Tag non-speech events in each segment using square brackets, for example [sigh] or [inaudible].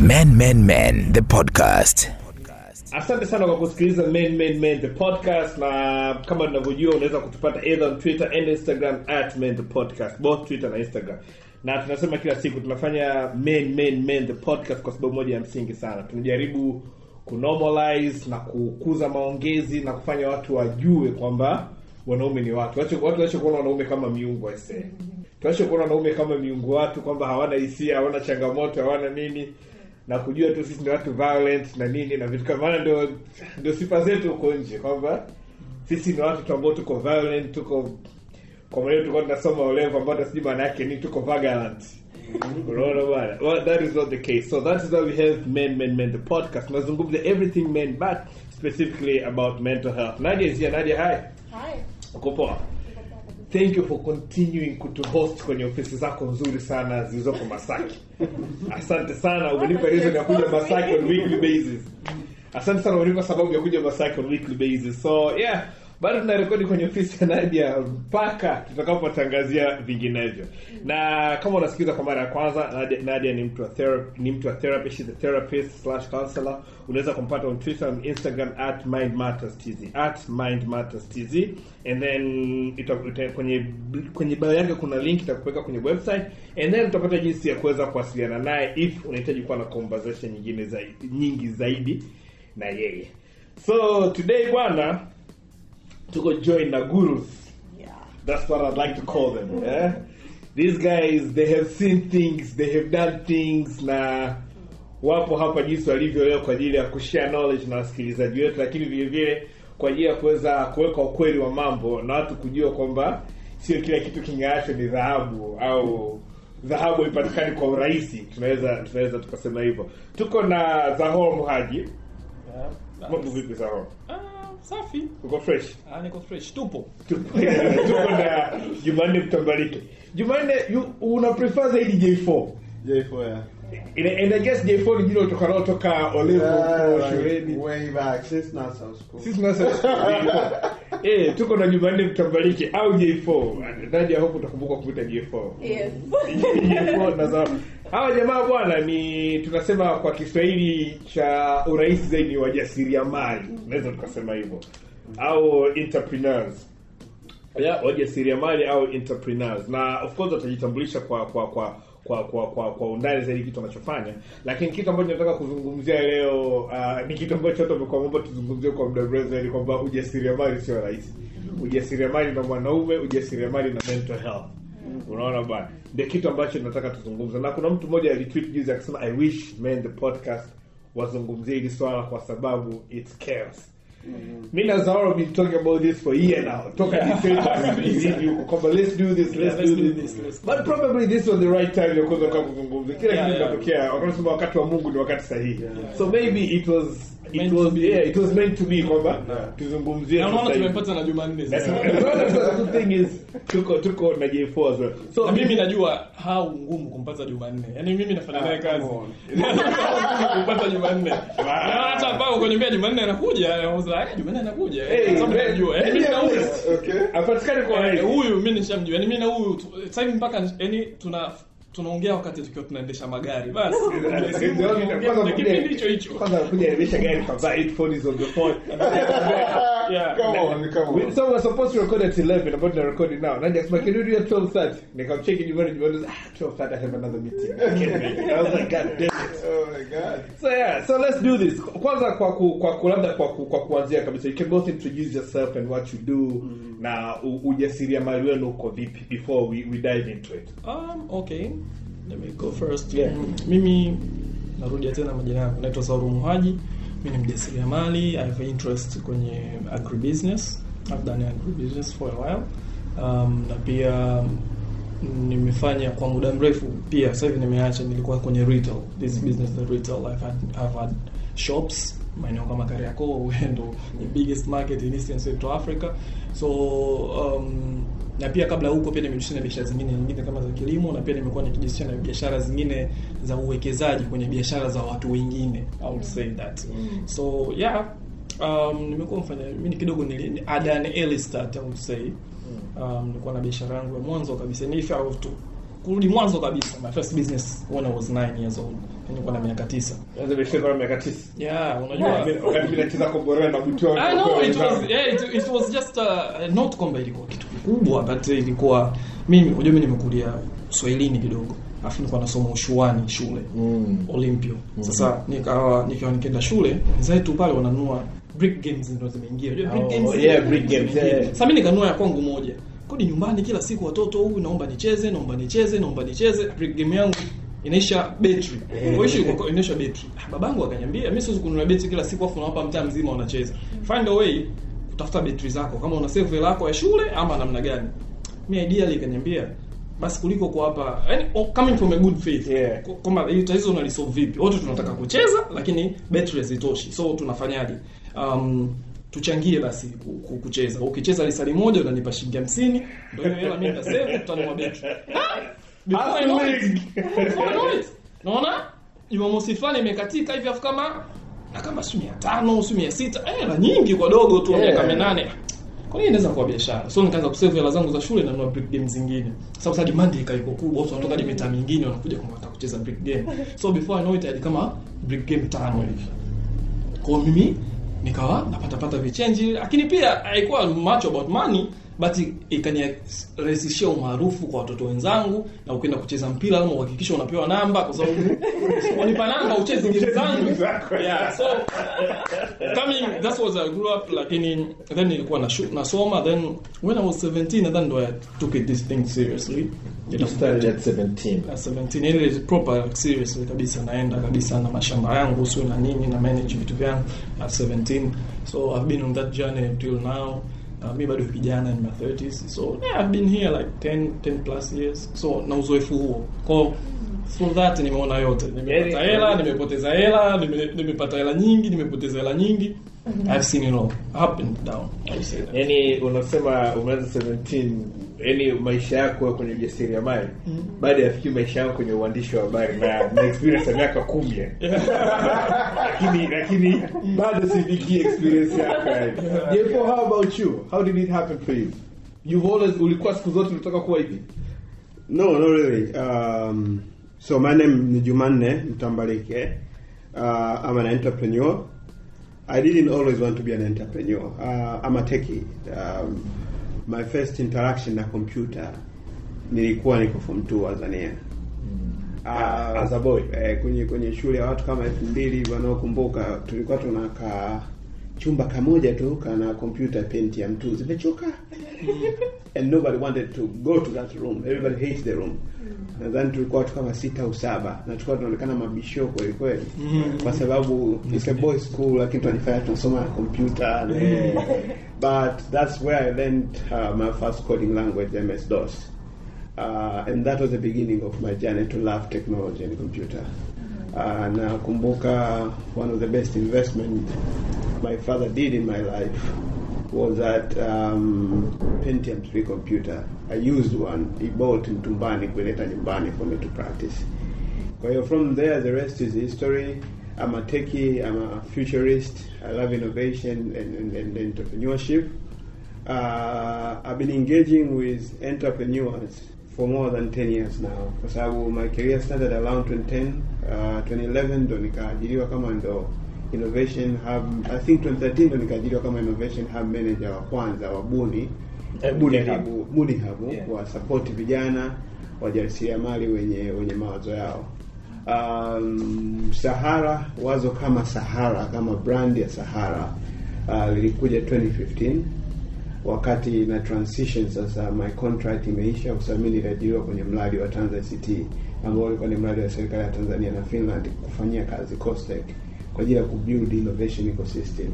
Men Men Men the podcast. asante sana kwa kusikiliza men, men, men, the podcast. Na kama tunavyojua unaweza kutupata either on twitter and instagram at men the podcast. Both twitter na instagram. Na tunasema kila siku tunafanya men, men, men, the podcast kwa sababu moja ya msingi sana. Tunajaribu kunormalize na kukuza maongezi na kufanya watu wajue kwamba wanaume ni watu. Watu waache kuona wanaume kama miungu aisee tuache kuona wanaume kama miungu watu kwamba hawana hisia hawana changamoto hawana nini na kujua tu sisi ni watu violent na nini na vitu kama ndio ndio sifa zetu huko nje kwamba sisi ni watu tu ambao tuko violent tuko kwa maana tuko tunasoma olevo ambao hata sijui maana yake ni tuko vagalant unaona bwana? Well, that is not the case. So that is why we have men men men the podcast. Tunazungumza everything men but specifically about mental health. Nadia is here. Nadia hi. Hi. uko poa thank you for continuing kutuhost kwenye ofisi zako nzuri sana zilizoko masaki. Asante sana umenipa reason ya kuja masaki on weekly basis. Asante sana umenipa sababu ya kuja masaki on weekly basis. So yeah bado tunarekodi kwenye ofisi ya nadia mpaka tutakapotangazia vinginevyo. Na kama unasikiliza kwa mara ya kwanza nadia, nadia ni mtu wa therapy ni mtu wa therapy she's a therapist slash counselor. Unaweza kumpata on twitter and instagram at mind matters tz at mind matters tz and then ita, ita, kwenye kwenye bio yake kuna link itakupeleka kwenye website. And then utapata jinsi ya kuweza kuwasiliana naye if unahitaji kuwa na conversation nyingine zaidi nyingi zaidi na yeye. So today bwana tuko join na gurus Yeah. That's what I'd like to call them. Yeah? These guys they have seen things, they have done things na wapo hapa jinsi walivyo leo kwa ajili ya kushare knowledge na wasikilizaji wetu, lakini vile vile kwa ajili ya kuweza kuweka ukweli wa mambo na watu kujua kwamba sio kila kitu king'aacho ni dhahabu au dhahabu haipatikani kwa urahisi. Tunaweza tunaweza tukasema hivyo. Tuko na Zahor Muhaji. Mambo vipi Zahor? Ah, safi Uko fresh? ah, niko fresh tupo tuko [laughs] tuko na Jumanne Mtambalike. Jumanne, you- una prefer zaidi J4 J4, yeah. And I guess J4 ni jina utokana toka olevo Yeah, shuleni. way back since nasa School. since nasa school [laughs] eh, tuko na Jumanne Mtambalike au J4. Nadia hope utakumbuka kuita J4. Yes. J4 na [laughs] hawa jamaa bwana ni tunasema kwa Kiswahili cha urahisi zaidi ni wajasiriamali. Naweza tukasema hivyo. Au entrepreneurs. yeah, wajasiriamali au entrepreneurs na of course watajitambulisha kwa kwa kwa kwa kwa kwa, kwa undani zaidi kitu wanachofanya lakini kitu ambacho nataka kuzungumzia leo uh, ni kitu ambacho mambo tuzungumzie kwa muda mrefu zaidi kwamba ujasiriamali sio rahisi ujasiriamali na mwanaume ujasiriamali na mental health unaona bwana. Ndio kitu ambacho nataka tuzungumze. Na kuna mtu mmoja alitweet juzi akasema i wish men the podcast wazungumzie hili swala kwa sababu it's chaos. Zara been talking about this for a year now. Huko kwamba [laughs] let's do this let's, do, do this. this, but probably this was the right time ya kuzungumza kila kitu yeah. kinatokea wakati wakati wa Mungu ni wakati sahihi. So maybe it was it was yeah it was meant to be kwamba tuzungumzie. Na unaona tumepata na jumanne That's- sasa. the thing is tuko tuko na J4 as so na mimi najua how ngumu kumpata jumanne. Yani mimi nafanya naye kazi. come on. [laughs] kumpata jumanne. Na hata ambao ukaniambia jumanne anakuja. Sababu najua. Yaani mimi na huyu. Okay. apatikane kwa Eh, huyu mi nishamjua. Yani mi na huyu tu- mpaka yani tuna tunaongea wakati tukiwa tunaendesha magari basi kipindi hicho hicho kwanza kuja endesha gari kavaa headphones on the phone Yeah. Come on, come on. so we're supposed to record at 11 about to record it now Nadia akasema can you do at 12:30 nikamcheki nyumbani nyumbani ah 12:30 I have another meeting I can't make it I was like god damn it Oh my god. so yeah so let's do this kwanza kwa kwa ku, kwa ku, kwa kuanzia kabisa you can both introduce yourself and what you do na u- ujasiriamali wenu uko vipi before we, we dive into it Um, okay. Go first. Yeah. Mimi narudia tena majina yangu. Naitwa Sauru Muhaji. Mimi ni mjasiriamali. I have interest kwenye agribusiness. I've done agribusiness for a while. Um, na pia mm, nimefanya kwa muda mrefu pia sasa hivi nimeacha nilikuwa kwenye retail this business the retail I've had, I've had shops maeneo kama Kariakoo [laughs] ndo the biggest market in Eastern Central Africa so um, na pia kabla huko pia nimejihusisha na biashara zingine nyingine kama za kilimo na pia nimekuwa nikijihusisha na biashara zingine za uwekezaji kwenye biashara za watu wengine I would say that. So yeah um, nimekuwa mfanya mimi kidogo ni at an early start I would say. Um, nilikuwa na biashara yangu ya mwanzo kabisa. Ni I have to kurudi mwanzo kabisa. My first business when I was 9 years old. Nilikuwa na miaka 9 Kwanza imeshika kwa miaka 9. yeah unajua. Wakati mimi nacheza kombolela na kutoa. I know it was yeah, it, it was just uh, not kwamba ilikuwa kitu kikubwa but ilikuwa mimi unajua mimi nimekulia Swahilini kidogo. Alafu nilikuwa nasoma ushuani shule. Mm. Olympio. Sasa nikawa nikiwa nikienda shule wenzetu pale wananua brick games ndio zimeingia. Unajua brick Oh, yeah, brick games, yeah. sasa mimi nikanunua ya kwangu moja kodi nyumbani kila siku watoto huyu naomba nicheze naomba nicheze naomba nicheze. Game yangu inaisha betri kwa hiyo inaisha betri Ah, babangu akaniambia mimi siwezi kununua betri kila siku afu nawapa mtaa mzima wanacheza find a way kutafuta betri zako. Kama una save hela yako ya shule ama namna gani. Mimi ideally ikaniambia basi kuliko kuwapa yani oh, coming from a good faith. Yeah. Kwa- hili tatizo unalisolve vipi? Wote tunataka kucheza lakini betri hazitoshi. So tunafanyaje? Um, tuchangie basi ku- ku- kucheza. Ukicheza lisali moja unanipa shilingi hamsini. Ndio hiyo hela mimi nitasave tutanunua betri Ah! I I naona jumamosi fulani imekatika hivi afu kama na kama si mia tano si mia sita. Eh, hela nyingi kwa dogo tu Yeah. miaka minane. Kwa nini inaweza kuwa biashara? So nikaanza kusave hela zangu za shule na nunua brick game zingine. Sababu sasa demand ikaiko kubwa watu wanatoka mitaa mingine wanakuja kwa kucheza brick game. So before I know it hadi kama brick game tano hivi. Kwa mimi nikawa napatapata vichenji lakini pia haikuwa much about money but ikanirahisishia umaarufu kwa watoto wenzangu na ukienda kucheza mpira lazima uhakikishe unapewa namba kwa sababu [laughs] wanipa namba ucheze game zangu. Yeah so coming that was I grew up lakini then nilikuwa na nasoma then when I was 17 and then do I took it this thing seriously. You started at 17. at 17 ile proper like, seriously kabisa naenda kabisa na mashamba yangu sio na nini na manage vitu vyangu at 17 so I've been on that journey until now uh, mi bado kijana in my 30s so yeah, I've been here like 10 10 plus years. So na uzoefu huo. Kwa through that nimeona yote. Nimepata hela nimepoteza hela nimepata hela nyingi nimepoteza hela nyingi. I've seen it all. Up and down. I would say that. Yaani unasema umeanza 17 yani maisha yako kwenye ujasiriamali baada ya fikiri maisha yako kwenye uandishi wa habari na na experience ya miaka kumi [laughs] lakini lakini bado sifikii experience yako yani. Therefore, [laughs] how about you? How did it happen for you? You've always ulikuwa siku zote unataka kuwa hivi? No, no really. Um, so my name ni Jumanne Mtambalike. Uh, I'm an entrepreneur. I didn't always want to be an entrepreneur. Uh, I'm a techie. Um, my first interaction na computer nilikuwa niko form 2 Tanzania. Ah, as a boy. Eh, kwenye kwenye shule ya watu kama elfu mbili wanaokumbuka tulikuwa tunakaa chumba kamoja tu kana computer Pentium 2 zimechoka. [laughs] And nobody wanted to go to that room. Everybody hates the room. Nadhani tulikuwa watu kama sita au saba. Na tulikuwa tunaonekana mabisho kweli kweli. Kwa sababu it's a boys school lakini tunajifanya tunasoma computer. [laughs] But that's where I learned uh, my first coding language MS DOS. Uh, and that was the beginning of my journey to love technology and computer. Uh, nakumbuka one of the best investment my father did in my life was that um, Pentium 3 computer. I used one. He bought in Tumbani kuleta nyumbani for me to practice. From there the rest is history. I'm a techie, I'm a futurist. I love innovation and, and, and entrepreneurship. Uh, I've been engaging with entrepreneurs for more than 10 years now kwa sababu my career started around 2010 uh, 2011 ndo nikaajiriwa kama ndo innovation hub I think 2013 ndo nikaajiriwa kama innovation hub manager wa kwanza wa Buni Eh, Buni Hub. Hub, Buni Hub Yeah. wa support vijana wajasiriamali wenye wenye mawazo yao um, Sahara wazo kama Sahara kama brand ya Sahara uh, lilikuja 2015 wakati na transition sasa my contract imeisha kwa sababu mimi niliajiriwa kwenye mradi wa Tanzania City ambao ulikuwa ni mradi wa serikali ya Tanzania na Finland kufanyia kazi COSTECH kwa ajili ya kubuild innovation ecosystem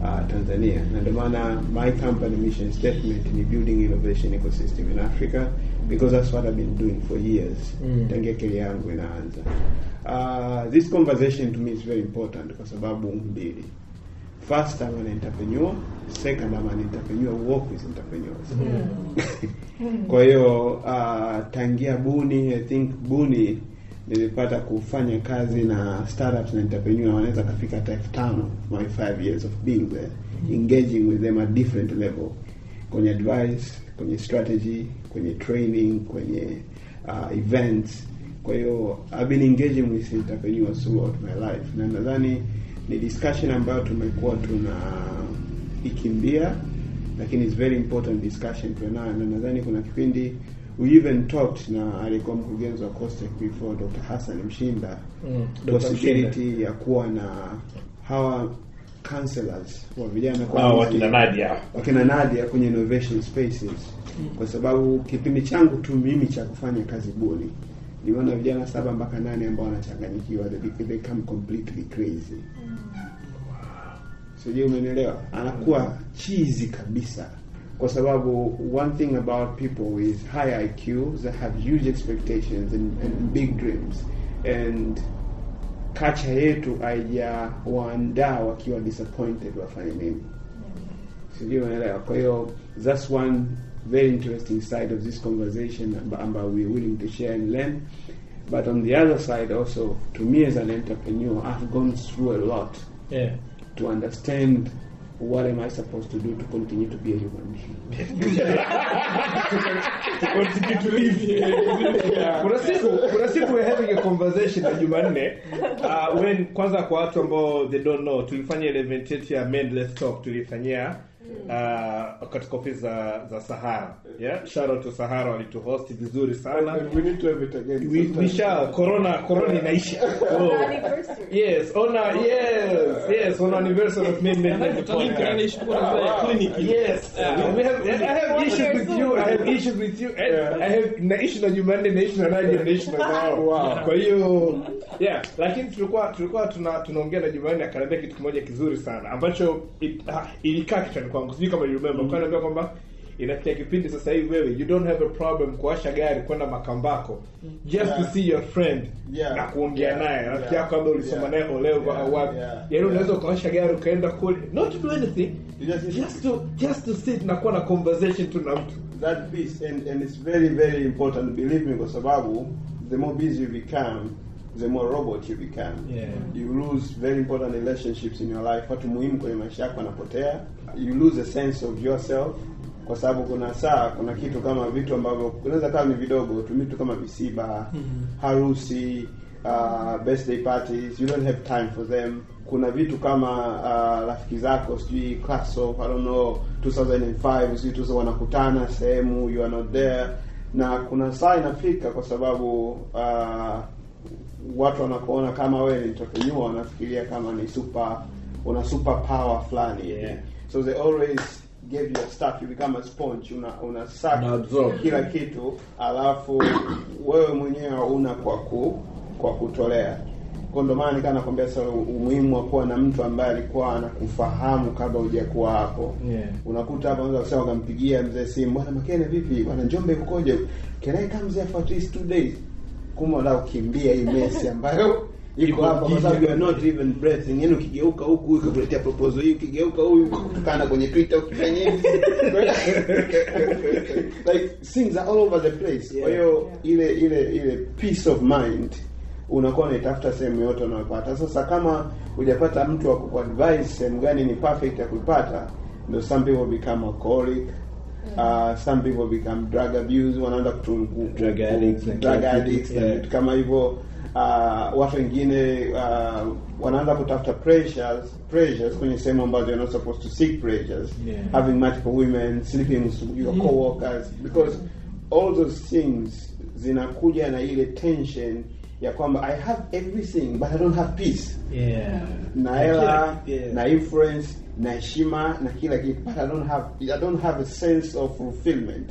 uh, Tanzania. Na ndio maana my company mission statement ni building innovation ecosystem in Africa because that's what I've been doing for years Mm. tangia kile yangu inaanza. Uh, this conversation to me is very important kwa sababu mbili First, I'm an entrepreneur. Second, I'm an entrepreneur who work with entrepreneurs. [laughs] Kwa hiyo uh, tangia Buni, I think Buni nilipata kufanya kazi na startups na entrepreneur wanaweza kafika hata elfu tano my five years of being there engaging with them at different level kwenye advice kwenye strategy kwenye training kwenye uh, events kwa hiyo I've been engaging with entrepreneurs throughout my life na nadhani ni discussion ambayo tumekuwa tuna ikimbia lakini it's very important discussion tunayo na nadhani kuna kipindi we even talked na aliyekuwa mkurugenzi wa Costech before Dr. Hassan Mshinda Mm, possibility Mshinda ya kuwa na hawa counselors wa vijana kwa wakina Nadia. wakina Nadia kwenye innovation spaces kwa sababu kipindi changu tu mimi cha kufanya kazi buni nimeona vijana saba mpaka nane ambao wanachanganyikiwa. They, they come completely crazy. Sijui umenielewa? Anakuwa chizi kabisa. Kwa sababu one thing about people is high IQ that have huge expectations and, and big dreams. And kacha yetu haijawaandaa wakiwa disappointed wafanye nini. Sijui unaelewa kwa hiyo that's one very interesting side of this conversation amba- ambayo we're willing to share and learn. But on the other side also to me as an entrepreneur i've gone through a lot Yeah. to understand what am i supposed to do to continue to be a human being. [laughs] Kuna siku kuna siku we're having a conversation na Jumanne [laughs] uh, when kwanza kwa watu ambao they don't know tulifanya ile ya Mendless Let's Talk tulifanyia uh, katika ofisi za za Sahara. Yeah? Shout out to Sahara walituhost vizuri sana. We need to have it again we, we shall. Corona corona inaisha. [laughs] Oh. Yes on yes yes on anniversary of me Men the clinic Yes, we have, I have issues with you. I have issues with you. I have na issue na Jumanne, na issue na Nadia, na issue na [laughs] Zao. Kwa hiyo yeah, lakini tulikuwa tulikuwa tuna tunaongea na Jumanne akaniambia kitu kimoja kizuri sana ambacho it, ah, ilikaa kichwani kwangu. Sijui kama you remember. Kwa anambia kwamba inafikia kipindi sasa hivi wewe you don't have a problem kuwasha gari kwenda Makambako just to see your friend Yeah. na kuongea Yeah. naye rafiki yako labda ulisoma naye Olevo Yeah. au wapi yaani unaweza ukawasha gari ukaenda kule not to do anything just- just to just to sit na kuwa na conversation tu na mtu that piece and, and it's very very important believe me kwa sababu the more busy you become the more robot you become. Yeah. you lose very important relationships in your life. Watu muhimu kwenye maisha yako wanapotea. You lose a sense of yourself. Kwa sababu kuna saa kuna kitu kama vitu ambavyo unaweza kama ni vidogo tu vitu kama visiba harusi uh, birthday parties you don't have time for them. Kuna vitu kama uh, rafiki zako sijui class of I don't know 2005 sijui tuzo wanakutana sehemu you are not there. Na kuna saa inafika kwa sababu uh, watu wanakuona kama wewe ni entrepreneur wanafikiria kama ni super una super power fulani. Yeah. so they always give you stuff you become a sponge una una suck kila kitu alafu wewe mwenyewe una kwa ku kwa kutolea. Kwa ndo maana nikaa nakwambia sasa umuhimu wa kuwa na mtu ambaye alikuwa anakufahamu kabla hujakuwa hapo. Yeah. unakuta hapa unaweza kusema ukampigia mzee simu bwana Makene vipi? Bwana Njombe kukoje can I come there for at least two days kumbe unataka kukimbia hii mesi ambayo iko hapa kwa sababu you are not even breathing Yaani ukigeuka huku huyu kakuletea proposal. Hii ukigeuka huyu kutukana kwenye Twitter ukifanya hivi. [laughs] Like things are all over the place. Kwa hiyo ile ile ile peace of mind unakuwa unaitafuta sehemu yote unayopata. Sasa kama hujapata mtu wa kukuadvise sehemu gani ni perfect ya kuipata ndio some people become alcoholic uh, some people become drug abuse wanaenda Drug addicts drug addicts na vitu kama hivyo. Uh, watu wengine uh, wanaanza kutafuta pressures pressures kwenye sehemu ambazo you're not supposed to seek pressures. Yeah. having multiple women sleeping with your co-workers. Because all those things zinakuja na ile tension ya kwamba i have everything but i don't have peace. Yeah. Na hela Yeah. na influence na heshima na kila kitu but i don't have i don't have a sense of fulfillment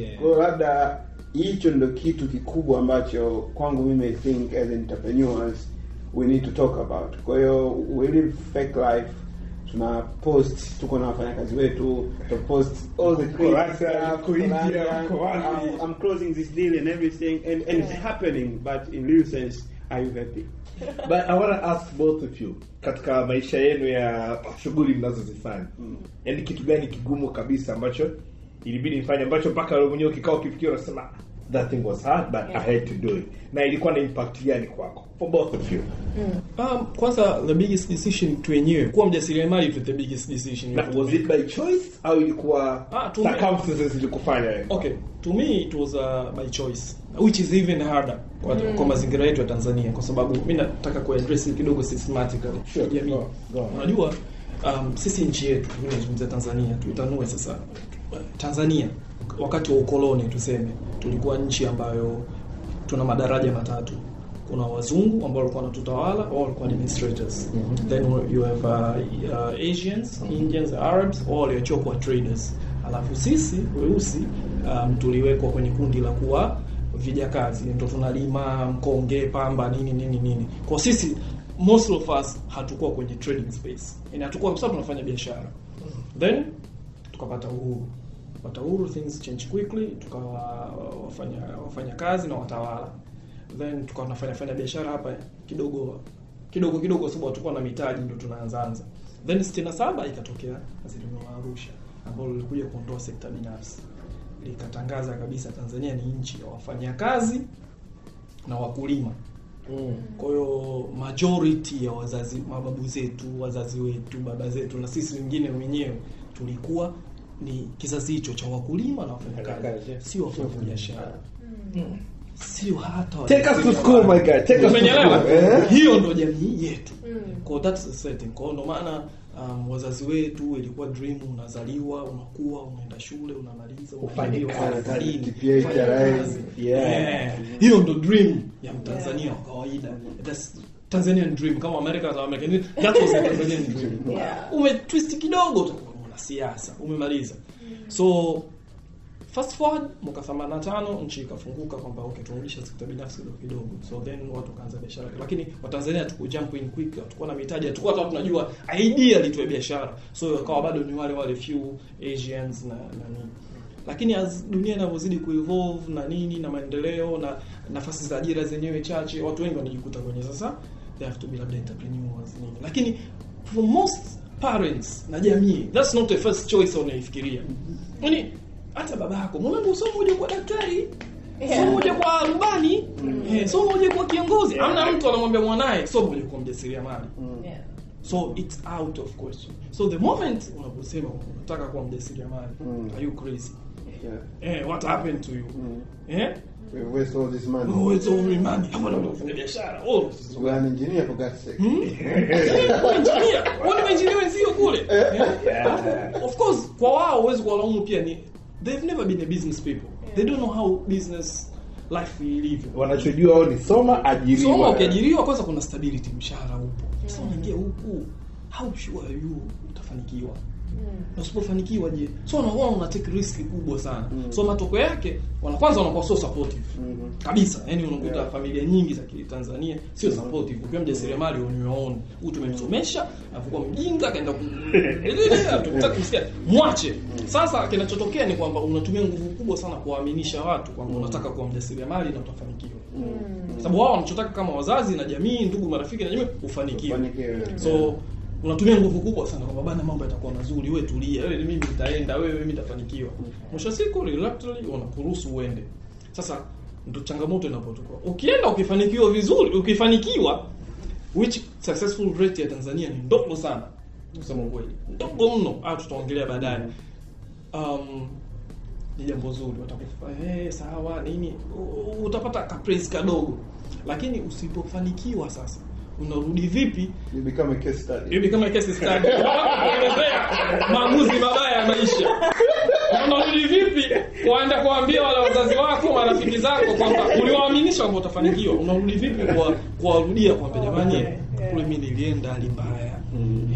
Yeah. kwa labda hicho ndo kitu kikubwa ambacho kwangu mimi I think as entrepreneurs we need to talk about kwa hiyo we live fake life tuna post tuko na wafanyakazi wetu to post all the crazy Kurasa, stuff, uko Kurasa. I'm, I'm closing this deal and everything and, and it's happening but in real sense are but i want to ask both of you katika maisha yenu ya shughuli mnazozifanya yaani kitu gani kigumu kabisa ambacho ilibidi mfanye ambacho mpaka wewe mwenyewe ukikao ukifikia unasema that thing was hard but Yeah. i had to do it. Na ilikuwa na impact gani kwako? For both of you. Um, kwanza the biggest decision tu wenyewe kuwa mjasiriamali tu the biggest decision. But was it by choice au ilikuwa Ah, to- circumstances zilikufanya? Okay to me it was uh, by choice which is even harder kwa, kwa mazingira yetu ya Tanzania kwa sababu mimi nataka kuaddress kidogo systematically. Sure, jamii on. unajua um, sisi nchi yetu mimi nazungumzia Tanzania tuitanue sasa Tanzania wakati wa ukoloni tuseme tulikuwa nchi ambayo tuna madaraja matatu. Kuna wazungu ambao walikuwa wanatutawala au walikuwa administrators. Then you have uh, uh, Asians Indians Arabs au waliochoa kuwa traders. Alafu sisi weusi um, tuliwekwa kwenye kundi la kuwa vijakazi. Ndio tunalima mkonge pamba nini nini nini. Kwa sisi most of us hatukuwa kwenye trading space. Yani hatukuwa tunafanya biashara. Then tukapata uhuru kupata uhuru things change quickly tukawa wafanya wafanya kazi na watawala. Then tukawa tunafanya fanya biashara hapa kidogo kidogo kidogo sababu hatukuwa na mitaji ndio tunaanzaanza. then 67 ikatokea azimio la Arusha ambalo lilikuja kuondoa sekta binafsi. Likatangaza kabisa Tanzania ni nchi ya wafanyakazi na wakulima. Kwa hiyo majority ya wazazi mababu zetu wazazi wetu baba zetu na sisi wengine wenyewe tulikuwa ni kizazi hicho cha wakulima na wafanyakazi. Sio wafanyabiashara. Sio hata take us to school my guy. Take us to school. Eh? hiyo ndo jamii yetu. Kwa that's the setting. Kwa ndo maana um, wazazi wetu ilikuwa dream unazaliwa unakuwa unaenda shule unamaliza kazi, hiyo ndo dream ya mtanzania wa kawaida. That's Tanzanian dream. Kama America za American that was the Tanzanian dream. Yeah. umetwist kidogo utakuwa mwanasiasa umemaliza. So fast forward mwaka 85 nchi ikafunguka kwamba okay tunarudisha sekta binafsi kidogo kidogo. So then watu wakaanza biashara. Lakini watanzania tuku jump in quick hatukuwa na mitaji hatukuwa hata tunajua idea litwe biashara. So wakawa bado ni wale wale few asians na na nini. Lakini as dunia inavyozidi kuevolve na nini na maendeleo na nafasi za ajira zenyewe chache watu wengi wanajikuta kwenye sasa they have to be labda entrepreneurs nini. Lakini for most parents na jamii. That's not the first choice unaifikiria. Yani hata baba yako mwanangu sio uje kwa daktari Yeah. sio uje kwa rubani eh, sio uje kwa kiongozi. Amna mtu anamwambia mwanaye sio uje kwa mjasiriamali. Yeah. so it's out of question. So the moment unaposema unataka kuwa mjasiriamali are you crazy? Yeah. eh, what happened to you? Eh We waste all this money. oh, it's all money. Hapa ndo kufanya biashara oh We are an engineer for God's sake. engineer. Wale maengineer wenzio kule? Yeah. of course kwa wao huwezi kuwalaumu pia ni they've never been a business people. They don't know how business life ilivyo. Wanachojua wao ni soma ajiriwa soma ukiajiriwa kwanza kuna stability mshahara upo. Sasa unaingia huku. How sure are you utafanikiwa na usipofanikiwa je so unakuwa una take risk kubwa sana. So matokeo yake wana kwanza wanakuwa sio supportive. Kabisa. Yani unakuta Yeah. familia nyingi za Tanzania sio supportive. Ukiwa mjasiriamali on. Your huyu tumemsomesha afukuwa mjinga akaenda ku [laughs] kusikia mwache. Sasa kinachotokea ni kwamba unatumia nguvu kubwa sana kuwaaminisha watu kwamba unataka kuwa mjasiriamali na utafanikiwa. Sababu wao wanachotaka kama wazazi na jamii ndugu marafiki na jamii ufanikiwe. Ufanikiwe. so unatumia nguvu kubwa sana kwamba bana mambo yatakuwa mazuri wewe tulia wewe mimi nitaenda wewe mimi nitafanikiwa. Mwisho wa siku reluctantly wanakuruhusu uende. Sasa ndo changamoto inapotoka. Ukienda ukifanikiwa vizuri ukifanikiwa which successful rate ya Tanzania ni ndogo sana. Kusema kweli ndogo mno. Au tutaongelea baadaye. Um, ni jambo zuri. Watakufa eh sawa nini? Utapata kapraise kadogo. Lakini usipofanikiwa sasa unarudi vipi? You become case study. hivi kama kesi study. Kuelezea maamuzi mabaya ya maisha. Unarudi vipi? Kuenda kuambia wale wazazi wako marafiki zako kwamba uliwaaminisha kwamba utafanikiwa. Unarudi vipi kwa kuwarudia kwamba jamani kule mimi nilienda hali mbaya.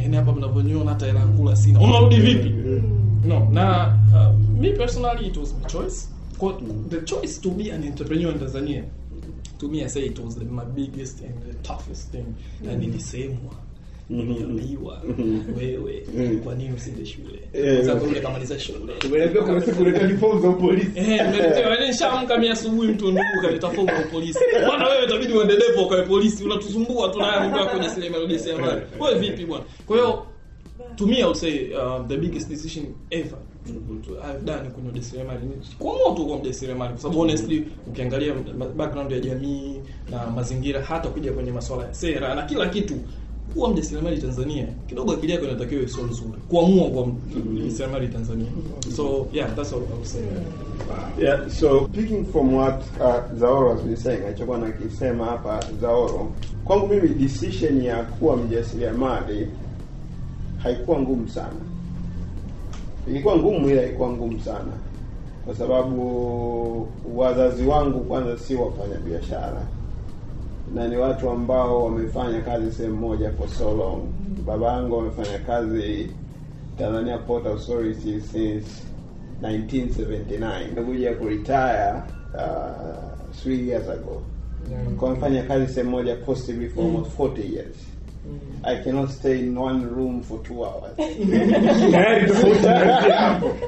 Yani hapa mnavyoniona hata hela kula sina. Unarudi vipi? No. Na uh, me personally it was my choice. Kwa- the choice to be an entrepreneur in Tanzania to me I say it was the, my biggest and the toughest thing. Na nilisemwa. Niliambiwa wewe kwa nini usiende shule? Sababu sasa ule kamaliza shule. Umeambia kuna siku unahitaji fomu za polisi. Eh, nimeletewa [laughs] mimi asubuhi mtu ndugu kaleta fomu ya polisi. Bwana wewe itabidi uende depo kwa polisi. Unatusumbua tu naye mambo yako sinema. Wewe vipi bwana? Kwa hiyo to me I would say uh, the biggest decision ever I've done kwenye ujasiriamali ni kuamua tu kuwa mjasiriamali kwa sababu honestly ukiangalia background ya jamii na mazingira hata kuja kwenye masuala ya sera na kila kitu kuwa mjasiriamali Tanzania kidogo akili yako inatakiwa sio nzuri. Kuamua kuwa mjasiriamali Tanzania. So yeah that's all I say. Yeah, so picking from what uh, Zaoro been saying, alichokuwa nakisema hapa Zaoro, kwangu mimi decision ya kuwa mjasiriamali haikuwa ngumu sana. Ilikuwa ngumu, ila ilikuwa ngumu sana. Kwa sababu wazazi wangu kwanza si wafanya biashara. Na ni watu ambao wamefanya kazi sehemu moja for so long. Baba yangu amefanya kazi Tanzania Port Authority since 1979 nakuja kuretire uh, three years ago. Kwa amefanya kazi sehemu moja positively for almost 40 years I cannot stay in one room for two hours. [laughs]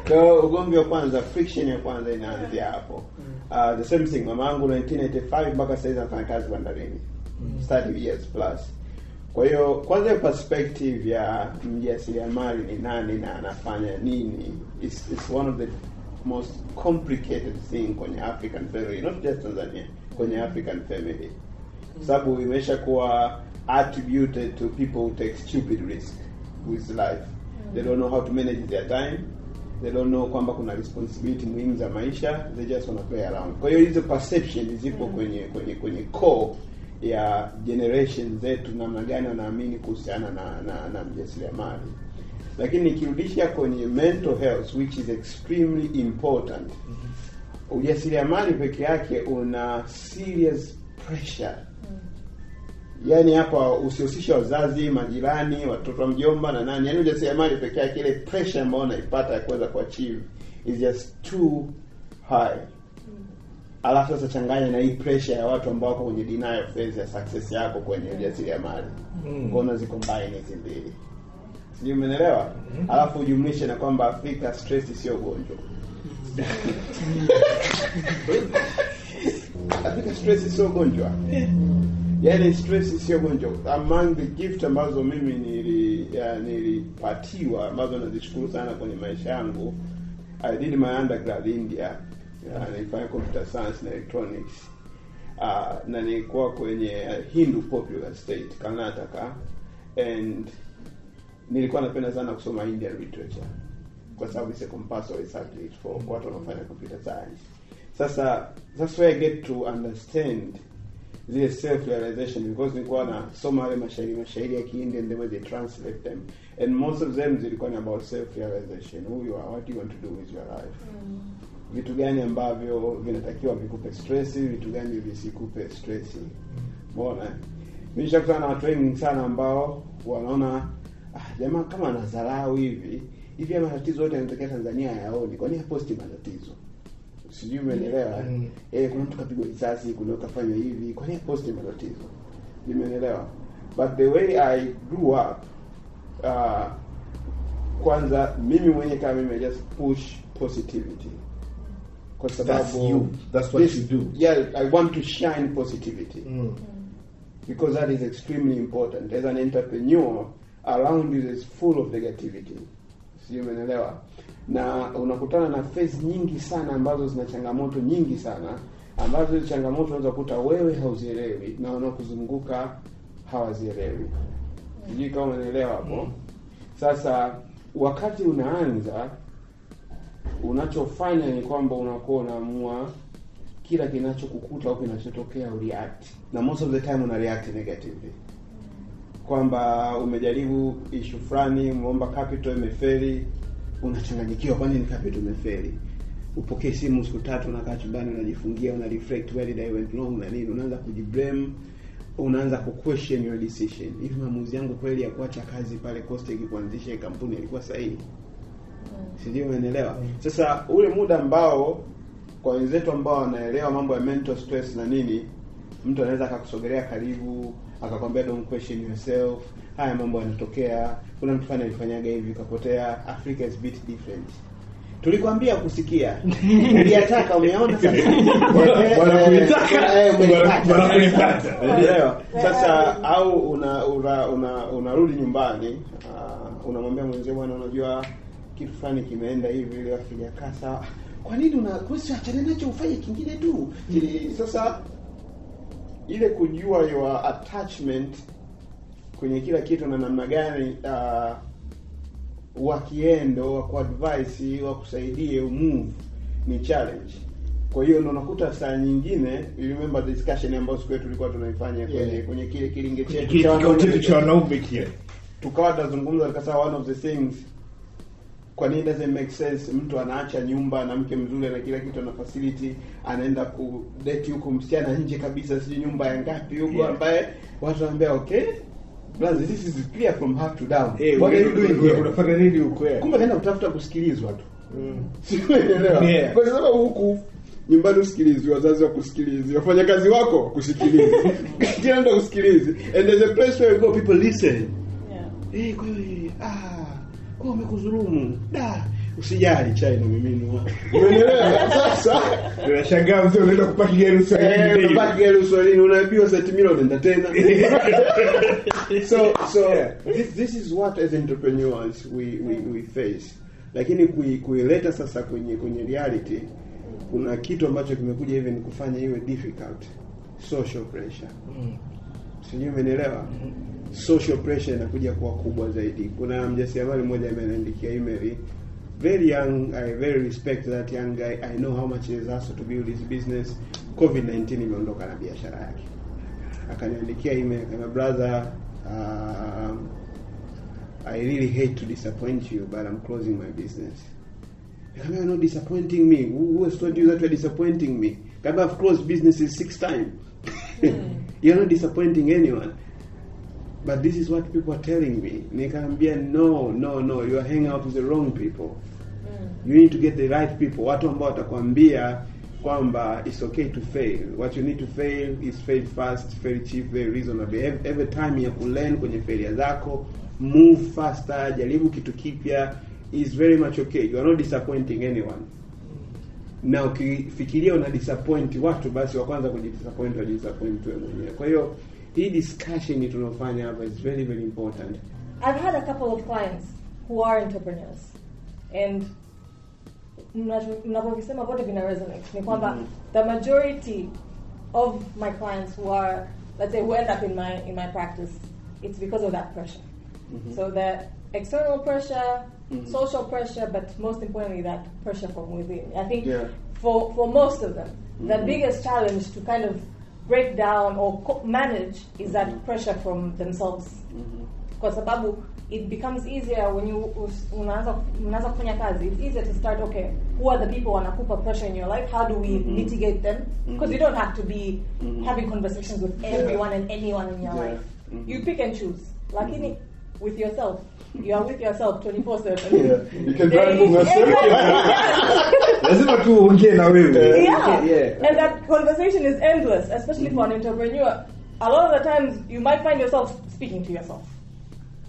So ugomvi wa kwanza friction ya kwanza inaanzia hapo. Uh, the same thing mama yangu 1985 mpaka sasa anafanya kazi bandarini. 30 years plus. Kwa hiyo kwanza perspective ya mjasiriamali ni nani na anafanya nini is is one of the most complicated thing kwenye African family not just Tanzania kwenye African family. Sababu imesha kuwa attributed to people who take stupid risk with life. They don't know how to manage their time. They don't know kwamba kuna responsibility muhimu za maisha. They just wanna play around. Kwa hiyo hizo perception zipo kwenye kwenye kwenye core ya generation zetu namna gani wanaamini kuhusiana na na, na mjasiriamali. Lakini nikirudisha kwenye mental health which is extremely important ujasiriamali peke yake una serious pressure yaani hapa usihusishe wazazi majirani watoto wa mjomba na nani. Yaani ujasiriamali peke yake ile pressure ambayo unaipata ya kuweza kuachieve is just too high. Alafu sasa changanya na hii pressure ya watu ambao wako kwenye denial phase ya success yako kwenye ujasiriamali. Mm. kwa unazicombine hizi mbili? Sijui umeelewa alafu ujumlishe na kwamba afrika stress sio ugonjwa. [laughs] Afrika stress sio ugonjwa yaani stress sio gonjwa. among the gift ambazo mimi nili nilipatiwa ambazo nazishukuru sana kwenye maisha yangu I did my undergrad India nilifanya computer science na electronics uh, na nilikuwa kwenye Hindu Popular State Karnataka and nilikuwa napenda sana kusoma Indian literature kwa sababu it's a compulsory subject for watu wanaofanya computer science. Sasa that's where I get to understand zile self realization because nilikuwa nasoma wale mashairi mashairi ya Kihindi and the way they translate them. And most of them zilikuwa ni about self realization. Who you are what you want to do with your life? Vitu gani ambavyo vinatakiwa vikupe stress vitu gani visikupe stress? Umeona? Nilishakutana na watu wengi sana ambao wanaona ah, jamaa kama anadharau hivi hivi ya matatizo yote yanatokea Tanzania hayaoni. Kwa nini haposti matatizo sijui umeelewa Mm. eh kuna mtu kapigwa risasi kuna kafanywa hivi. Kwa nini haposti matatizo? Nimeelewa but the way I grew up uh, kwanza mimi mwenyewe kama mimi just push positivity. Kwa sababu That's you. That's what this, you do. yeah I want to shine positivity. Mm. because that is extremely important. As an entrepreneur around you is full of negativity. Sijui umeelewa na unakutana na phase nyingi sana ambazo zina changamoto nyingi sana ambazo hizo changamoto unaweza kukuta wewe hauzielewi na wanaokuzunguka hawazielewi. Sijui kama unaelewa hapo? Sasa wakati unaanza unachofanya ni kwamba unakuwa unaamua kila kinachokukuta au kinachotokea ureact. Na most of the time una react negatively. Kwamba umejaribu issue fulani umeomba capital imefeli unachanganyikiwa. Kwani ni kapi tumefeli? upokee simu siku tatu unakaa chumbani unajifungia una reflect where did I went wrong na nini. Unaanza kujiblame unaanza ku question your decision. Hivi maamuzi yangu kweli ya kuacha kazi pale Costech kuanzisha kampuni yalikuwa sahihi? Sijui umeelewa sasa ule muda ambao kwa wenzetu ambao wanaelewa mambo ya mental stress na nini mtu anaweza akakusogelea karibu akakwambia don't question yourself. Haya mambo yanatokea. Kuna mtu fani alifanyaga hivi kapotea africa is bit different. Tulikwambia kusikia. Uliyataka umeona sasa. Eh. Unaelewa? sasa au una una una- unarudi nyumbani uh, unamwambia mwenzio bwana unajua kitu fulani kimeenda hivi ile akijakaa sawa. Kwa nini una kusi nacho ufanye kingine tu. Sasa ile kujua your attachment kwenye kila kitu na namna gani uh, wakiendo wa kuadvise wakusaidie umove ni challenge. Kwa hiyo ndo unakuta saa nyingine remember the discussion ambayo siku yetu tulikuwa tunaifanya kwenye Yeah. kwenye kile kilinge chetu cha wanaume. kile. Tukawa tunazungumza tukasema one of the things kwa nini doesn't make sense mtu anaacha nyumba na mke mzuri na kila kitu na facility anaenda ku date huko msichana nje kabisa sijui nyumba ya ngapi huko Yeah. ambaye watu wanaambia okay Brother, this is clear from up to down Hey, what are you doing here unafanya nini huko eh? kumbe kaenda kutafuta kusikilizwa tu [laughs] Sielewa. Yeah. Kwa sababu huku nyumbani usikilizi, wazazi wa kusikilizi, wafanyakazi wako kusikilizi, [laughs] kila mtu kusikilizi, and there's a place where you go people listen. Yeah. Hey, kwa hiyo eh, ah, kwa wamekudhulumu. da, usijali chai na miminwa. Umeelewa? Sasa unashangaa mzee unaenda kupaki gari eh, kupaki gari uswahilini, unaambiwa senti milo unaenda tena. [laughs] so so this, this is what as entrepreneurs we we, we face lakini kui, kuileta sasa kwenye kwenye reality kuna kitu ambacho kimekuja hivi ni kufanya iwe difficult social pressure sijui umenielewa social pressure inakuja kuwa kubwa zaidi kuna mjasiriamali mmoja ameniandikia email very young i very respect that young guy i know how much he has hustled to build his business covid 19 imeondoka na biashara yake akaniandikia email akaniambia brother uh, I really hate to disappoint you but I'm closing my business. Nikamwambia you're not disappointing me. Who, has told you that you're disappointing me? Nikamwambia I've closed businesses six times. [laughs] you're not disappointing anyone. But this is what people are telling me. Nikaambia no, no, no, you are hanging out with the wrong people. You need to get the right people. Watu ambao watakwambia kwamba it's okay to fail. What you need to fail is fail fast, fail cheap, very reasonable. Every, every time ya kulearn kwenye failure zako, move faster, jaribu kitu kipya is very much okay. You are not disappointing anyone. Na ukifikiria una disappoint watu basi wa kwanza kujidisappoint wajidisappoint wewe mwenyewe. Kwa hiyo hii discussion tunafanya hapa is very very important. I've had a couple of clients who are entrepreneurs and mnavyosema vote vina resonate ni kwamba mm-hmm. the majority of my clients who are let's say who end up in my in my practice it's because of that pressure. Mm-hmm. So the external pressure mm-hmm. social pressure but most importantly that pressure from within. I think Yeah. for for most of them the biggest challenge to kind of break down or co- manage is that mm-hmm. pressure from themselves. Mm-hmm. Kwa sababu it becomes easier when you us- unaanza unaanza kufanya kazi it's easier to start okay who are the people wanakupa pressure in your life? How do we mm-hmm. mitigate them? Because you don't have to be having conversations with everyone and anyone in your Yeah. life. Mhm. you pick and choose. Lakini with yourself. You are with yourself 24 7 Yeah. You can try and move [laughs] yourself. Lazima tu uongee na wewe yeah. Yeah. And that conversation is endless, especially for an entrepreneur. A lot of the times, you might find yourself speaking to yourself.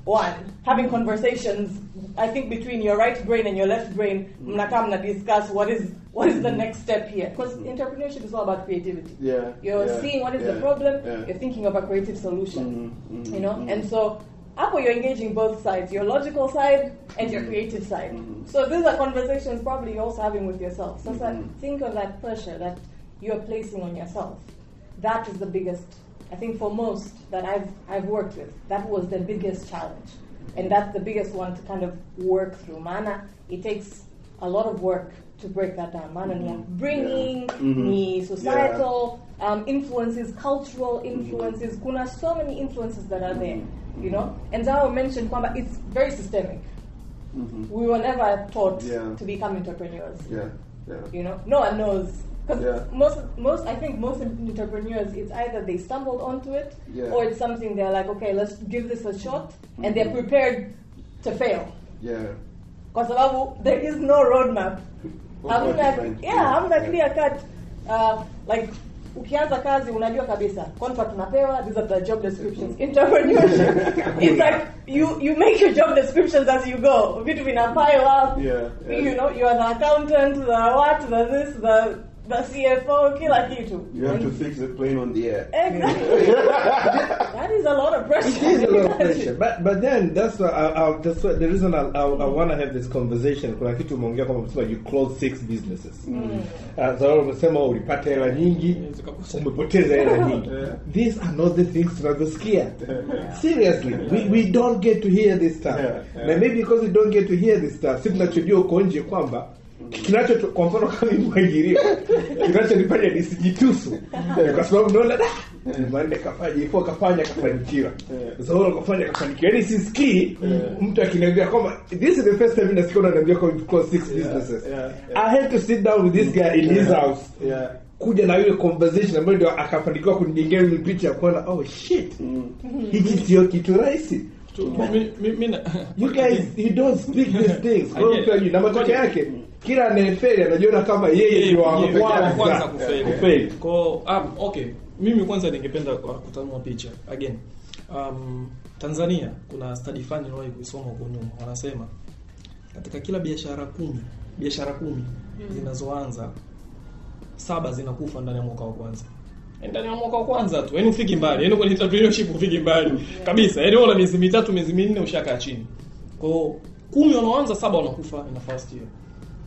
One, having conversations. I think between your right brain and your left brain, mnakaa mna discuss what is what is the next step here. Because entrepreneurship is all about creativity. Yeah, You're yeah, seeing what is yeah, the problem. yeah. You're thinking of a creative solution. Mhm, mhm, You know, mhm. and so. Apple, you're engaging both sides, your logical side and your mm-hmm. creative side. Mm-hmm. So these are conversations probably you're also having with yourself. So so mm-hmm. think of that pressure that you're placing on yourself. That is the biggest, I think for most that I've, I've worked with, that was the biggest challenge. And that's the biggest one to kind of work through. Mana, it takes a lot of work to break that down. Mana, ni bringing, ni societal um, influences, cultural influences. Kuna so many influences that are there, you know. And Zao mentioned kwamba it's very systemic. We were never taught Yeah. to become entrepreneurs. Yeah, yeah. You know, no one knows. Because Yeah. most, most, I think most entrepreneurs, it's either they stumbled onto it, Yeah. or it's something they're like, okay, let's give this a shot, and they're prepared to fail. Yeah. Sababu there is no roadmap. [laughs] What- what Hamna, you find? yeah, hamna Yeah. clear cut. Uh, like ukianza kazi unajua kabisa contract unapewa these are the job descriptions. Entrepreneurship. [laughs] It's like you you make your job descriptions as you go. Vitu vina pile up. Yeah, yeah. you know you are the accountant the what the this the the CFO kila kitu You have to fix the plane on the air. exactly [laughs] that is a lot of pressure It is a lot of [laughs] pressure. But but then that's why I, I, that's why the reason I, I, I want to have this conversation. Kuna kitu umeongea kwamba umesema you close six businesses. Mm. Uh, so umesema oh, ulipata hela nyingi, umepoteza hela [laughs] nyingi. These are not the things tunavyosikia. Seriously, we, we don't get to hear this stuff. Yeah, yeah. Na maybe because we don't get to hear this stuff, sisi tunachojua uko nje kwamba kinacho kwa mfano kama mimi kinachonifanya nisijitusu kwa sababu naona da manne kafanya ifo kafanya kafanikiwa. Zahoro kafanya kafanikiwa. Yani sisikii mtu akiniambia kwamba this is the first time nasikia unaniambia kwa close six businesses. yeah, I had to sit down with this guy in his house. Yeah. kuja na ile conversation ambayo ndio akafanikiwa kunijengea ile picha ya kuona oh shit. Hiki sio kitu rahisi. You guys you don't speak these things. Kwa hiyo, na matokeo yake kila anayefeli anajiona kama yeye ndio wa kwanza kufeli. Kwa um, okay, mimi kwanza ningependa kutanua picha again. Um, Tanzania kuna study fulani niliwahi kuisoma huko nyuma, wanasema katika kila biashara kumi biashara kumi zinazoanza saba zinakufa ndani ya mwaka wa kwanza. Yaani ndani ya mwaka wa kwanza tu, yaani ufiki mbali, yaani kwenye entrepreneurship ufiki mbali kabisa. Yaani wala miezi mitatu, miezi minne ushakaa chini. Kwa kumi wanaoanza saba wanakufa in the first year.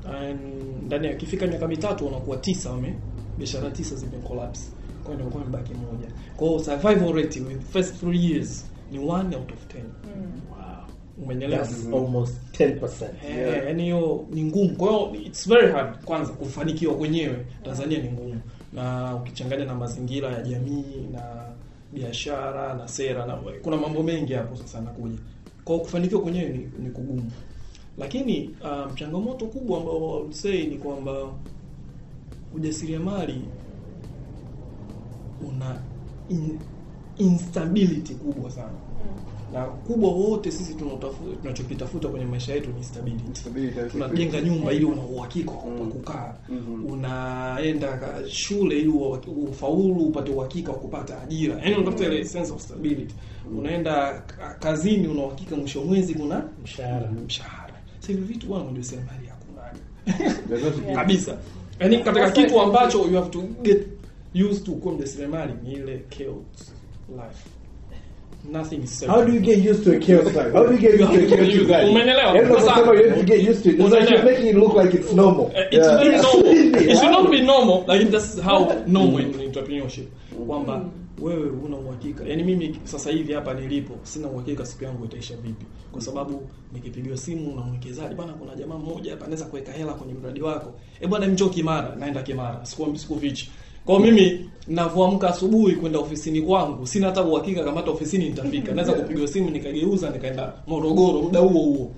And ndani akifika kifika miaka mitatu wanakuwa tisa wame biashara tisa zime collapse. Kwa hiyo inakuwa imebaki moja. Kwa hiyo survival rate with first three years ni 1 out of 10. Umenielewa? that's almost 10% yeah. yani hiyo ni ngumu. Kwa hiyo it's very hard kwanza kufanikiwa kwenyewe Tanzania ni ngumu, na ukichanganya na mazingira ya jamii na biashara na sera na kuna mambo mengi hapo sasa nakuja Kwa kufanikiwa kwenyewe ni, ni kugumu, lakini um, changamoto kubwa ambayo I would say ni kwamba ujasiriamali una in, instability kubwa sana na kubwa wote sisi tunachokitafuta kwenye maisha yetu ni stability. Tunajenga nyumba ili una uhakika wa kukaa. Unaenda shule ili ufaulu upate uhakika wa kupata ajira. Yaani unatafuta ile sense of stability. Unaenda kazini una uhakika mwisho mwezi kuna mshahara mshahara. Hivi vitu bwana ndio sema hali hakuna. Kabisa. yani katika kitu ambacho you have to get used to kuwa mjasiriamali ni ile chaos life. Nothing is How do you get used to a chaos life? How do you get used to a [laughs] chaos life? Umeelewa? Sasa- you have to get used to it. It's like you're making it look like it's normal. Uh, it's Yeah. very normal. It should not [laughs] be normal, like that's how normal in entrepreneurship. Kwamba wewe una uhakika. Yaani mimi sasa hivi hapa nilipo sina uhakika siku yangu itaisha vipi. Kwa sababu nikipigiwa simu na mwekezaji, bwana kuna jamaa mmoja hapa anaweza kuweka hela kwenye mradi wako. Eh bwana njoo Kimara, naenda Kimara. Siku sikufichi. Kwa mimi navyoamka asubuhi kwenda ofisini kwangu, sina hata uhakika kama hata ofisini nitafika. Naweza kupigiwa simu nikageuza nikaenda Morogoro muda huo huo.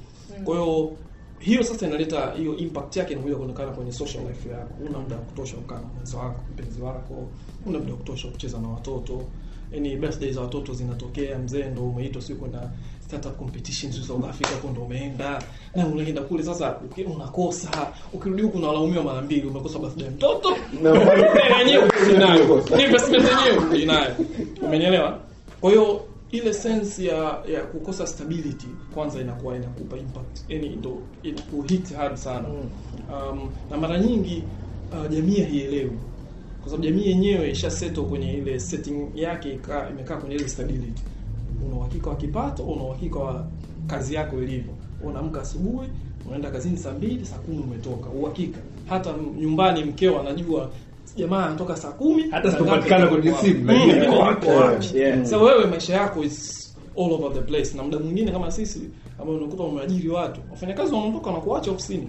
Kwa hiyo hiyo sasa inaleta hiyo impact yake inakuja kuonekana kwenye social life yako. Una muda wa kutosha kukaa na mwenzi wako, mpenzi wako, una muda wa kutosha kucheza na watoto. Yaani birthday za watoto zinatokea, mzee ndo umeitwa siku kwenda startup competitions za South Africa hapo ndo umeenda. Na unaenda kule sasa unakosa, ukirudi huku unalaumiwa mara mbili, umekosa birthday ya mtoto. Na wewe ukirudi unayo, Ni investment yenyewe unayo. Umenielewa? Kwa hiyo ile sense ya ya kukosa stability kwanza inakuwa inakupa impact. Yani ndo inakuhit hard sana. Um, na mara nyingi uh, jamii haielewi. Kwa sababu jamii yenyewe isha settle kwenye ile setting yake ika, imekaa kwenye ile stability. Una uhakika wa kipato una uhakika wa kazi yako ilivyo. Unaamka asubuhi unaenda kazini saa mbili saa kumi umetoka. Uhakika. Hata nyumbani mkeo anajua jamaa anatoka saa kumi Hata kwenye simu, lakini Mm, wapi. Sasa wewe maisha yako is all over the place na muda mwingine kama sisi ambao unakuta umeajiri watu wafanyakazi wanaondoka na kuacha ofisini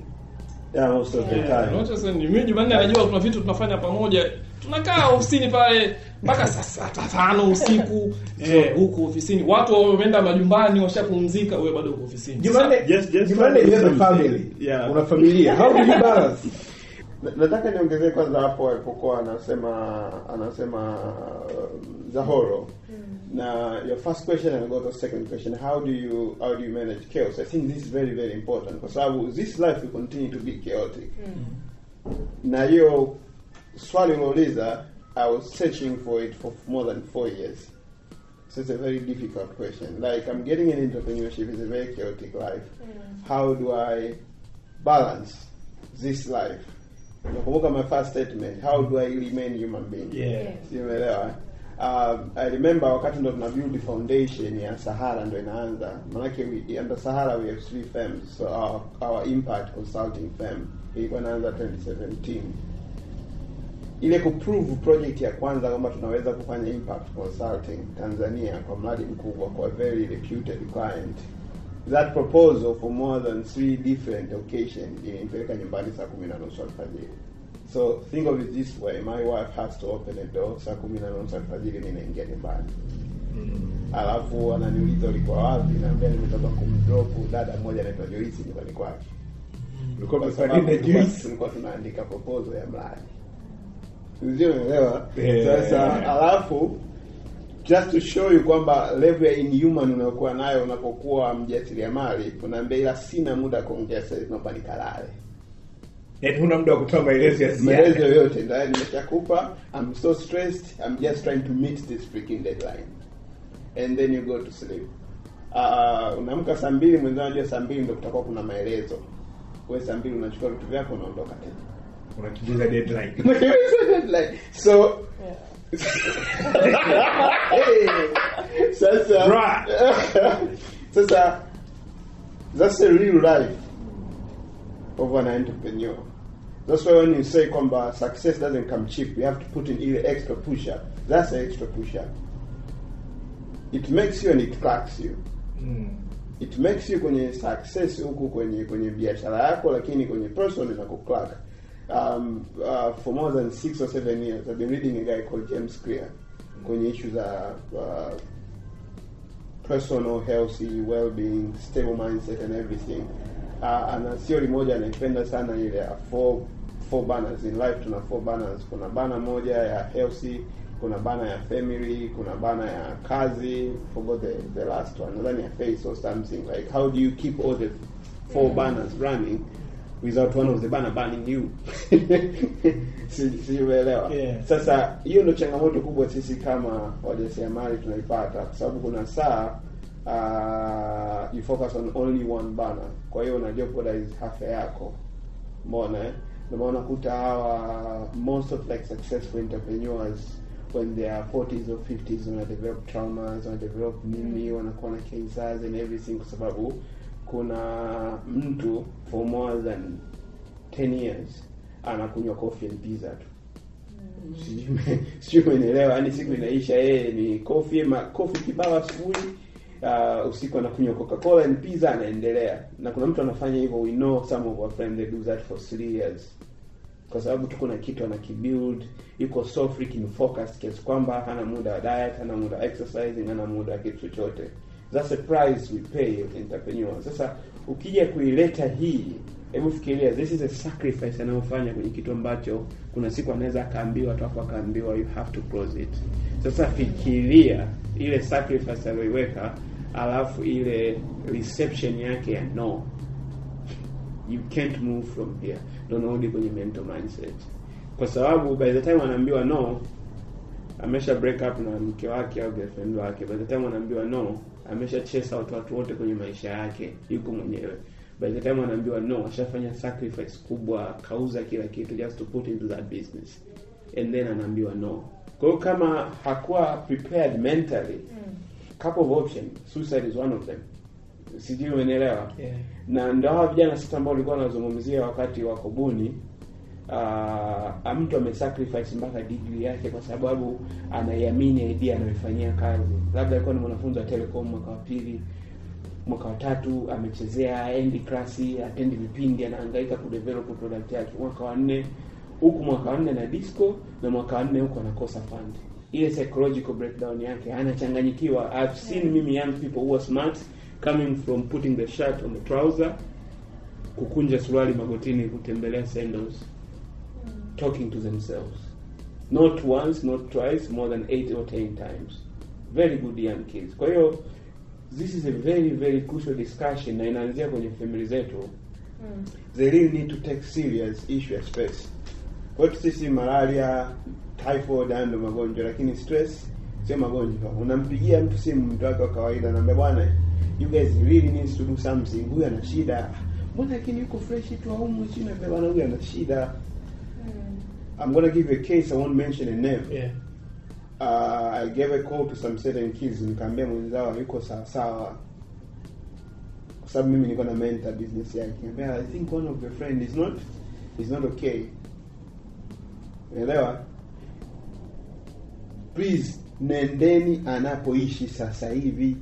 Yeah, most of the time. Unaona sasa ni mimi Jumanne anajua kuna vitu tunafanya pamoja tunakaa ofisini pale mpaka saa saa tano usiku [laughs] eh, huko ofisini watu wameenda majumbani washapumzika wewe bado uko ofisini Jumanne, Just- just Jumanne you have a family. Yeah. Una familia. How do you balance? [laughs] Na- nataka niongezee kwanza hapo alipokuwa anasema anasema uh, Zahoro na your first question and go to second question how do you how do you manage chaos I think this is very very important kwa sababu this life will continue to be chaotic na hiyo swali umeuliza I was searching for it for more than four years. So it's a very difficult question. Like I'm getting an entrepreneurship it's a very chaotic life. How do I balance this life? Nakumbuka my first statement, how do I remain human being? Yeah. Si umeelewa? Um, I remember wakati ndo tuna build foundation ya Sahara ndo inaanza. Maanake we, under Sahara we have three firms. So our, our impact consulting firm ilikuwa inaanza 2017 ile kuprove project ya kwanza kwamba tunaweza kufanya impact consulting Tanzania kwa mradi mkubwa kwa very reputed client that proposal for more than three different occasions ilinipeleka nyumbani saa kumi na nusu alfajiri. So think of it this way my wife has to open a door saa kumi na nusu alfajiri ninaingia nyumbani. Alafu ananiuliza ulikuwa wapi? Naambia nimetoka kumdrop dada mmoja anaitwa joisi nyumbani kwake. Na tulikuwa- tunaandika proposal ya mradi. Unaelewa? Yeah. sasa alafu just to show you kwamba level ya inhuman unayokuwa nayo unapokuwa mjasiriamali unaambia ila sina muda wa kuongea sasa hivi naomba nikalale. Yaani huna muda wa kutoa maelezo ya maelezo yoyote ndio nimeshakupa. I'm so stressed. I'm just trying to meet this freaking deadline. And then you go to sleep. Uh, unaamka saa mbili mwenzao anajua saa mbili ndio kutakuwa kuna maelezo. Wewe saa mbili unachukua vitu vyako unaondoka tena. Unakimbiza deadline. [laughs] deadline. So sasa. Sasa that's the real life of an entrepreneur that's why when you say kwamba success doesn't come cheap you have to put in ile extra push up that's an extra push up it makes you and it cracks you. Mm. it makes you kwenye success huku kwenye kwenye biashara yako lakini kwenye person inakucrack um, uh, for more than six or seven years I've been reading a guy called James Clear kwenye issue za uh, personal healthy well-being stable mindset and everything. Uh, ana theory moja anaipenda sana ile ya four four banners in life. Tuna four banners. Kuna bana moja ya healthy kuna bana ya family kuna bana ya kazi. Forgot the, the last one. Nadhani ya face or something. Like how do you keep all the four banners running without one of the banner banning [laughs] you si si umeelewa? Yeah. sasa hiyo ndio changamoto kubwa sisi kama wajasiriamali tunaipata. Kwa sababu kuna saa uh, you focus on only one banner kwa hiyo una jeopardize afya yako. Mbona eh? ndio maana hawa most of like successful entrepreneurs when they are 40s or 50s wana develop traumas wana develop nini wanakuwa na cancers and everything kwa sababu kuna mtu for more than 10 years anakunywa coffee and pizza tu. Mm. sijui [laughs] umenielewa yani siku inaisha yeye ni coffee ma coffee kibao asubuhi uh, usiku anakunywa coca cola and pizza anaendelea. Na kuna mtu anafanya hivyo we know some of our friends they do that for three years. Kwa sababu tuko na kitu anakibuild yuko so freaking focused kiasi kwamba hana muda wa diet hana muda wa exercising hana muda wa kitu chochote that's the price we pay entrepreneurs sasa ukija kuileta hii hebu fikiria this is a sacrifice anayofanya kwenye kitu ambacho kuna siku anaweza akaambiwa tu akaambiwa you have to close it. Sasa fikiria ile sacrifice aliyoiweka alafu ile reception yake ya no. You can't move from here. Narudi kwenye mental mindset. Kwa sababu by the time anaambiwa no amesha break up na mke wake au girlfriend wake by the time anaambiwa no amesha watu watu wote kwenye maisha yake yuko mwenyewe. By the time anaambiwa no ashafanya sacrifice kubwa kauza kila kitu just to put into that business. And then anaambiwa no. Kwa hiyo kama hakuwa prepared mentally couple of option, suicide is one of them. Sijui umenielewa? Yeah. na ndio hawa vijana sita ambao ulikuwa unazungumzia wakati wako kubuni uh, mtu amesacrifice mpaka degree yake kwa sababu anaiamini idea anayoifanyia kazi. Labda alikuwa ni mwanafunzi wa telecom mwaka wa pili mwaka wa tatu amechezea endi klasi atendi vipindi anahangaika kudevelop product yake. Mwaka wa nne huku mwaka wa nne na disco na mwaka wa nne huku anakosa fund. Ile psychological breakdown yake anachanganyikiwa. I've seen mimi young people who are smart coming from putting the shirt on the trouser kukunja suruali magotini kutembelea sandals talking to themselves. Not once not twice more than eight or ten times. Very good young kids. Kwa hiyo this is a very very crucial discussion na inaanzia kwenye family zetu. They really need to take serious issue ya space. Kwetu sisi malaria typhoid ndio magonjwa lakini stress sio magonjwa. Unampigia mtu simu mtu wake wa kawaida anaambia bwana you guys really need to do something. Huyu ana shida. Mbona lakini yuko fresh tu au chini na bwana huyu ana shida I'm gonna give you a case I won't mention a name Yeah. uh, I gave a call to some certain kids nikaambia mwenzao yuko sawa sawa. Kwa sababu mimi niko na mentor business yake. Nikamwambia I think one of your friend is not is not okay. Unaelewa? Please nendeni anapoishi sasa hivi.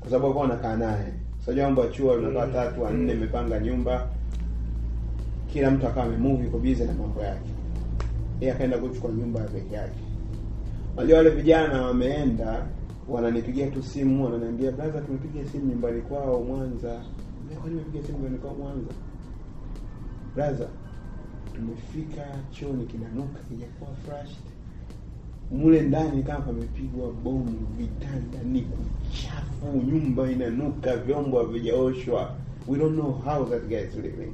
Kwa sababu alikuwa anakaa naye. Unajua mambo ya chuo unakaa Mm. tatu wanne Mm. imepanga nyumba kila mtu akawa amemove yuko busy na mambo yake. Yeye akaenda kuchukua nyumba ya peke yake. Unajua wale vijana wameenda wananipigia tu simu wananiambia brother tumepiga simu nyumbani kwao Mwanza. Kwani nimepiga simu nyumbani kwao Mwanza? Brother tumefika chooni kinanuka kijakuwa fresh. Mule ndani kama pamepigwa bomu vitanda ni kuchafu nyumba inanuka vyombo havijaoshwa. We don't know how that guy is living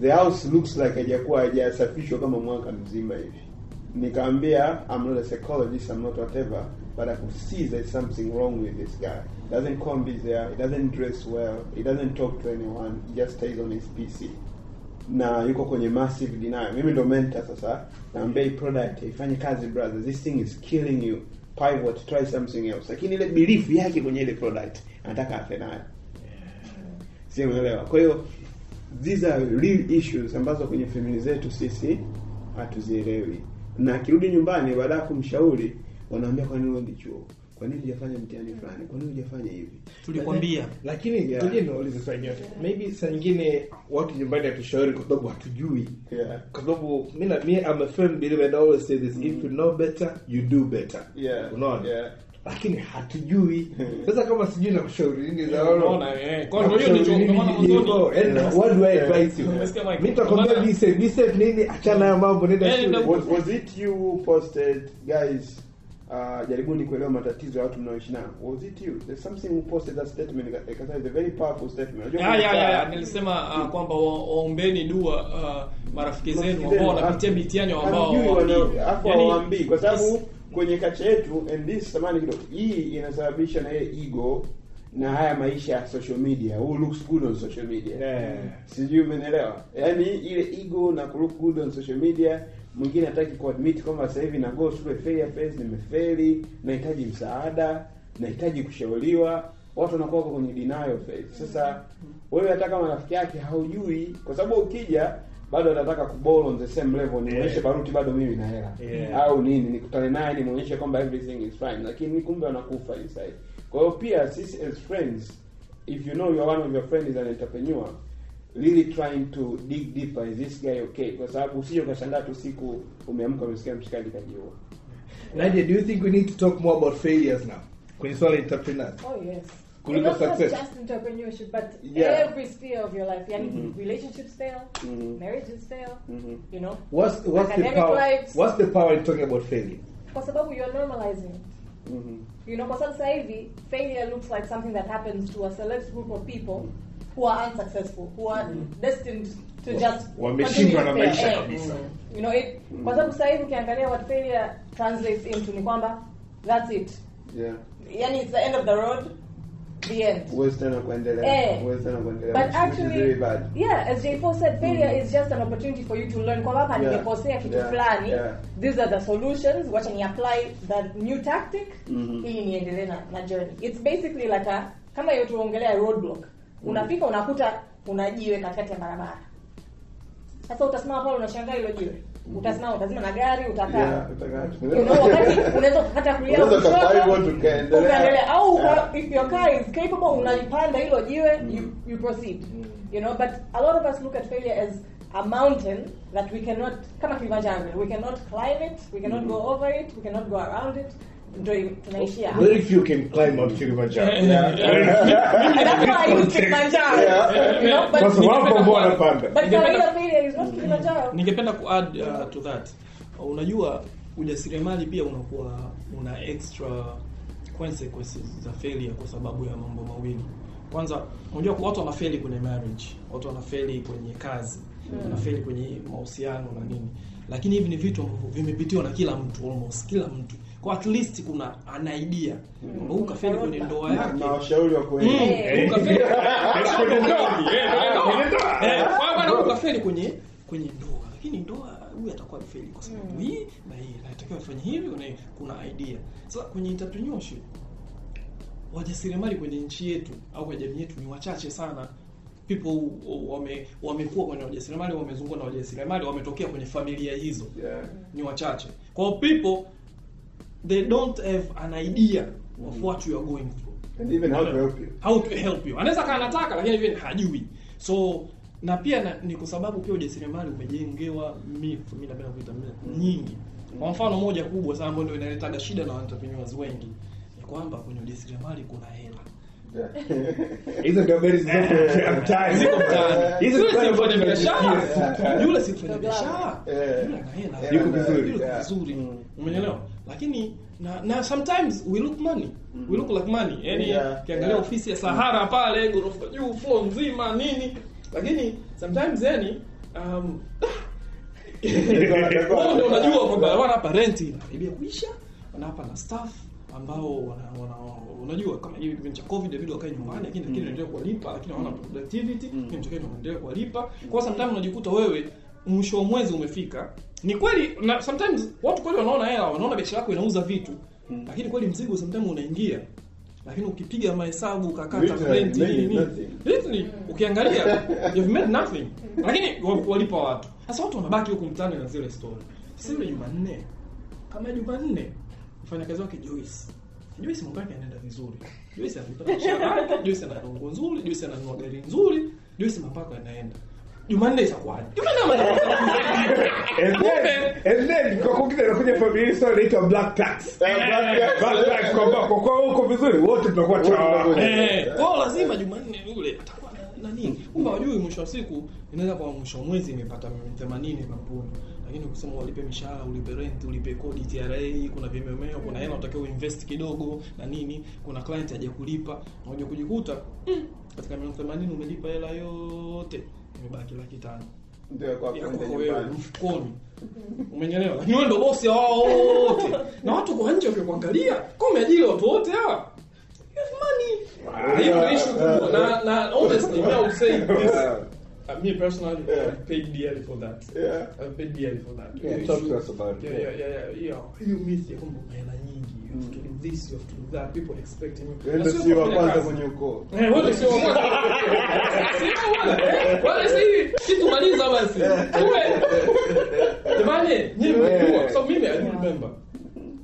the house looks like haijakuwa haijasafishwa kama mwaka mzima hivi. Nikaambia i'm not a psychologist i'm not whatever but i could see there's something wrong with this guy. Doesn't come be there he doesn't dress well he doesn't talk to anyone he just stays on his pc na yuko kwenye massive denial. Mimi ndo mentor sasa. Naambia hii product ifanye kazi brother. This thing is killing you. Pivot try something else. Lakini ile belief yake kwenye ile product anataka afe nayo. Si unaelewa? kwa hiyo these are real issues ambazo kwenye family zetu sisi hatuzielewi. Na akirudi nyumbani baada ya kumshauri wanaambia kwa nini uendi chuo? Kwa nini hujafanya mtihani fulani? Kwa nini hujafanya hivi? Tulikwambia. Lakini Yeah. tuje niulize swali nyote maybe saa nyingine watu nyumbani hatushauri kwa sababu hatujui. Yeah. Kwa sababu mi na mi I'm a firm believer and I always say this if you know better you do better. Yeah. Unaona? Yeah lakini hatujui. Sasa kama sijui na kushauri nini za Unaona, eh. Kwa hiyo unajua ndicho- ndio maana mwanzoni- what do I advise you? Umesikia, Mike? mimi nitakwambia Maana- be safe be safe nini? Achana ya mambo Eh, was, it you posted guys uh, jaribuni kuelewa matatizo ya watu mnaoishi nao? Was it you? There's something who posted that statement ika- ikasema it's a very powerful statement. Yeah, yeah, yeah, ya nilisema uh, kwamba waombeni dua uh, marafiki zenu ambao wanapitia mitihani ambao hawaambii. Yaani, hawaambii kwa sababu kwenye kacha yetu and this samani kidogo. Hii inasababisha na ile ego na haya maisha ya social media. Who looks good on social media. Yeah. sijui umenielewa? Yaani ile ego na look good on social media mwingine hataki kuadmit kwamba sasa hivi na go through a failure phase nimefeli nahitaji msaada nahitaji kushauriwa. Watu wanakuwa kwenye denial phase. Sasa wewe hata kama rafiki yake haujui kwa sababu ukija bado atataka kuball on the same level nionyeshe Yeah. baruti bado mimi na hela. Yeah. au nini nikutane naye nimuonyeshe kwamba everything is fine. Lakini kumbe wanakufa inside. Kwa hiyo pia sisi as friends if you know you're one of your friends is an entrepreneur really trying to dig deeper is this guy okay? Kwa sababu usije ukashangaa tu siku umeamka umesikia mshikaji kajiua. Nadia do you think we need to talk more about failures now? Kwenye swala entrepreneurs. Oh yes. Not success. just entrepreneurship, but Yeah. every sphere of your life. Yani Mhm. relationships fail, Mhm. marriages fail. Mhm. You know, what's what's the power lives. what's the power in talking about failure kwa sababu you're normalizing. Mhm. You know, kwa sababu sasa hivi failure looks like something that happens to a select group of people who are unsuccessful, who are destined to just wameshindwa na continue to maisha fail. kabisa. You know, it, kwa sababu sasa hivi ukiangalia what failure translates into ni kwamba that's it. yeah Yani it's the end of the road, the end. Western Eh. Western But actually, yeah, as J4 said, failure is just an opportunity for you to learn. Kwa hapa nimekosea kitu Yeah. fulani. These are the solutions. Wacha ni apply the new tactic mm ili niendelee na, na journey. It's basically like a kama hiyo tuongelea roadblock. Unafika unakuta unajiwe katikati ya barabara. Sasa utasimama pale unashangaa hilo jiwe. Utazima na gari utakaa. Yeah, utakaa. You know, unaweza kukata kulia kushoto, ukafaa hivyo tukaendelea. ukaendelea. au Yeah. if your car is capable unalipanda hilo jiwe mm. you, you proceed mm. you know but a lot of us look at failure as a mountain that we cannot kama Kilimanjaro we cannot climb it we cannot mm. go over it we cannot go around it ndio tunaishia hapo. very few can climb Mount Kilimanjaro. [laughs] And that's why I use Kilimanjaro. You know but Kwa sababu wapo wanapanda but kawaida failure is not Kilimanjaro. Ningependa kuadd uh, to that. Unajua ujasiriamali pia unakuwa una extra consequences za failure kwa sababu ya mambo mawili. Kwanza unajua watu wanafeli kwenye marriage watu wanafeli kwenye kazi wanafeli kwenye mahusiano na nini. Lakini hivi ni vitu ambavyo vimepitiwa na kila mtu almost kila mtu kwa at least kuna ana idea. Kwamba huyu kafeli kwenye ndoa yake. na washauri wa kweli. Eh. kafeli kwenye [laughs] ndoa. Eh, kwenye ndoa. Kwenye ndoa. Eh, kwa bwana kwenye kwenye ndoa. Lakini ndoa huyu atakuwa mfeli kwa sababu hii na hii. Natakiwa afanye hivi na kuna idea. Sasa kwenye entrepreneurship wajasiriamali kwenye nchi yetu au kwenye jamii yetu ni wachache sana. People wame wamekuwa kwenye wajasiriamali wamezungukwa na wajasiriamali wametokea kwenye familia hizo. Yeah. ni wachache. Kwa people they don't have an idea of what you are going through and even how to help you. How to help you. Anaweza kaa anataka lakini even hajui. So na pia na, ni kwa sababu pia ujasiriamali umejengewa myth mimi napenda kuita myth nyingi. Kwa mfano moja kubwa sana ambayo ndio inaletaga shida na entrepreneurs wengi ni kwamba kwenye ujasiriamali kuna hela. [laughs] Hizo ndio habari zilizopo mtaani ziko mtaani. [laughs] Hizo Yule ndio habari mfanya biashara. Yule si mfanya biashara. Yule ana hela. Yuko vizuri. Vizuri. Mm. Lakini na, na sometimes we look money. We look like money. Yani Yeah, kiangalia yeah. ofisi ya Sahara pale ghorofa juu floor nzima nini. Lakini sometimes yani um, [laughs] wao ndio unajua kwamba wana hapa rent inakaribia kuisha. Wana hapa na staff ambao wana, wana unajua kama hivi kipindi cha covid inabidi wakae nyumbani lakini lakini wanaendelea kuwalipa lakini hawana productivity mm. mchakato endelea kuwalipa. Kwa sometimes unajikuta wewe mwisho wa mwezi umefika ni kweli na sometimes watu kweli wanaona hela wanaona biashara yako inauza vitu. Lakini kweli mzigo sometimes unaingia. Lakini ukipiga mahesabu ukakata rent nini literally ukiangalia [laughs] you've made nothing. Lakini walipa watu. Sasa watu wanabaki huko mtaani na zile story. Sasa yule Jumanne. Kama Jumanne mfanyakazi wake Joyce. Joyce mambo yake yanaenda vizuri. Joyce anapata wake Joyce ana nzuri Joyce ananunua gari nzuri Joyce mapako yanaenda Jumanne itakuwaje Jumanne And then- and then kwa kukiza inakuja familia story inaitwa black tax black tax. Black tax kwa huko vizuri wote tunakuwa chawa Eh, kwa lazima Jumanne yule atakuwa na-? Kumbe wajui mwisho wa siku inaweza kwa mwisho wa mwezi imepata milioni 80 kampuni. Lakini ukisema ulipe mishahara, ulipe rent, ulipe kodi TRA, kuna vimemeo, kuna hela unatakiwa uinvest kidogo na nini, kuna client hajakulipa, unakuja kujikuta mm, katika 80 umelipa hela yote, imebaki laki tano. Mfukoni. Umenyelewa? Niwe ndo bosi ya wao wote. Na watu kwa nje wakikuangalia ka umeajiri watu wote hawa. You have money hiyo ndio kubwa. Na na honestly me I would say this. Uh, me personally I paid dearly for that. Yeah. I paid dearly for that. Yeah, Hiyo talk to us about it. yeah yeah yeah yeah. Yeah hiyo myth ya kwamba hela nyingi you have to do this you have to do that people expect him. Wewe sio si wa kwanza kwenye ukoo Eh, wote sio wa kwanza. Wale si si tumaliza basi. Tuwe. Jamani, nyinyi mnajua. So mimi I do remember.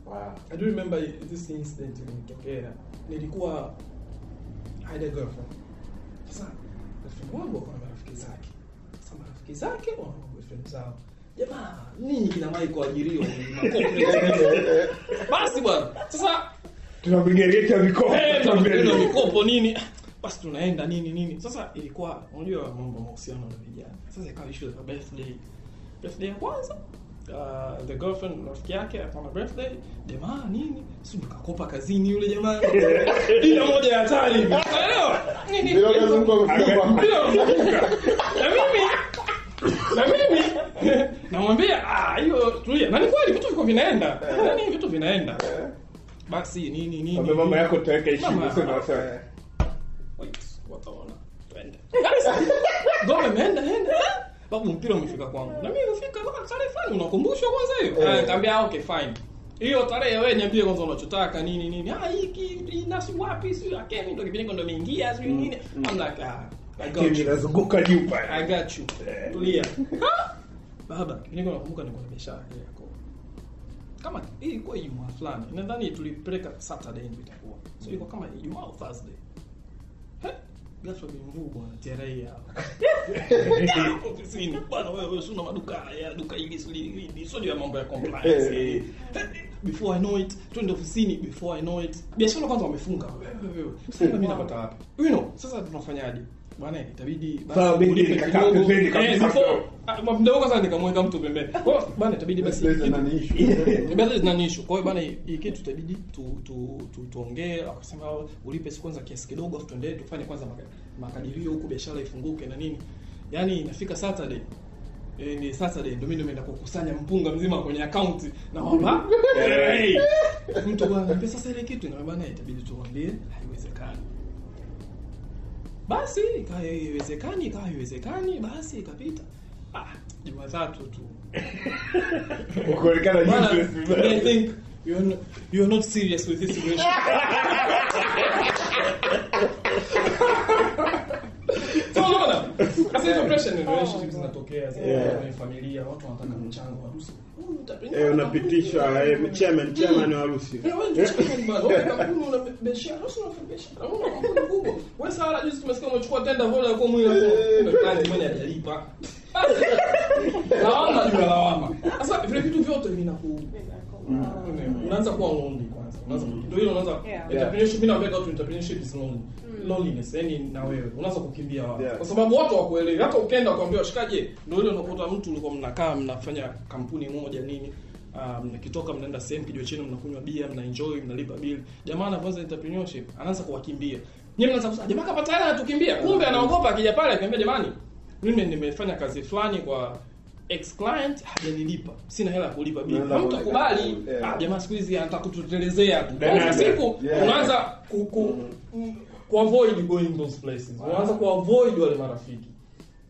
wow I do remember this incident ilitokea. Nilikuwa I had a girlfriend. Sasa rafiki wangu alikuwa marafiki zake. Sasa marafiki zake wana girlfriend zao. Jamaa, nini kina mai kuajiriwa. [laughs] Basi bwana. Sasa ya mikopo. Eh, mikopo. nini? Basi tunaenda nini nini? Sasa ilikuwa unajua mambo mahusiano na vijana. Sasa ikawa issue za birthday. Birthday ya kwanza Uh, the girlfriend rafiki yake akawa birthday. Jamaa nini? Si nikakopa kazini yule jamaa. [laughs] Ile moja ya hatari. Hivi unaelewa Bila bila kuzunguka na mimi na mimi? Namwambia ah hiyo tulia. Na ni kweli vitu viko vinaenda. Yani vitu vinaenda. Basi nini nini mama yako tuweke heshima sema sawa Wait, wataona twende. Gome imeenda enda babu mpira umefika kwangu. Na mimi nimefika mpaka tarehe fulani unakumbushwa kwanza hiyo? Eh. ah nikamwambia okay fine. Hiyo tarehe wewe niambie kwanza unachotaka nini nini. Ah hiki inasi wapi si akemi ndo kipindi ndo nimeingia si nini. I'm like I got inazunguka juu pale. I got you. Tulia. Baba niko nakumbuka niko na biashara yako. Kama hii ilikuwa Ijumaa fulani nadhani tulipeleka Saturday ndio itakuwa. So ilikuwa kama Ijumaa au Thursday. He, ghafla bimvuu bwana TRA hapo [laughs] ofisini. Bwana wewe wewe una maduka ya duka hili sio hili. Sio ya mambo ya compliance. Eh. before I know it twende ofisini before I know it. Biashara kwanza wamefunga. Sasa mimi napata wapi? You know sasa tunafanyaje bwana itabidi basi mimi nikakaa pembeni Eh, kabisa. ah, mdogo nikamweka mtu pembeni kwa bwana itabidi basi issue. [laughs] Issue. Kwa hiyo bana hii kitu itabidi tu tu tu tuongee akasema ulipe siku kwanza kiasi kidogo afu tuendelee tufanye kwanza makadirio huku biashara ifunguke na nini. Yaani inafika Saturday Eh, ni Saturday ndio mimi nimeenda kukusanya mpunga mzima kwenye account na kwamba hey, [laughs] mtu bwana nipe sasa ile kitu na bwana itabidi tuambie haiwezekani. Basi ikawa haiwezekani, ikawa haiwezekani, basi ikapita. Ah, Jumatatu tu [laughs] Kuonekana useless. I think you're not, you're not serious with this relationship. [laughs] sasa hizo pressure in relationship zinatokea kwenye familia watu wanataka mchango wa harusi Eh, unapitishwa eh, chairman chairman wa harusi. Wewe juzi tumesikia umechukua tenda vola mwili wako. Kazi mwenye hajalipa. Lawama juu ya lawama. Sasa vile vitu vyote vinaku unaanza kuwa lonely kwanza. Unaanza ndio hilo unaanza Yeah. entrepreneurship mimi naambia watu entrepreneurship is lonely. Loneliness yani na wewe unaanza kukimbia watu. Yeah. Kwa sababu watu hawakuelewi. Hata ukienda kuambia washikaje, ndio ile unakuta mtu ulikuwa mnakaa mnafanya kampuni moja nini Um, mkitoka mnaenda sehemu kijiwe chenu mnakunywa bia mnaenjoy mnalipa bili jamaa anaanza entrepreneurship anaanza kuwakimbia nyinyi mnaanza kusema jamaa kapata hela anatukimbia kumbe anaogopa akija pale akiambia jamani mimi nimefanya kazi fulani kwa ex client hajanilipa sina hela ya kulipa bili, Unaanza mtu kubali yeah. ah, jamaa siku hizi anataka kututelezea tu siku yeah. unaanza ku, ku, ku avoid going those places unaanza ku avoid wale marafiki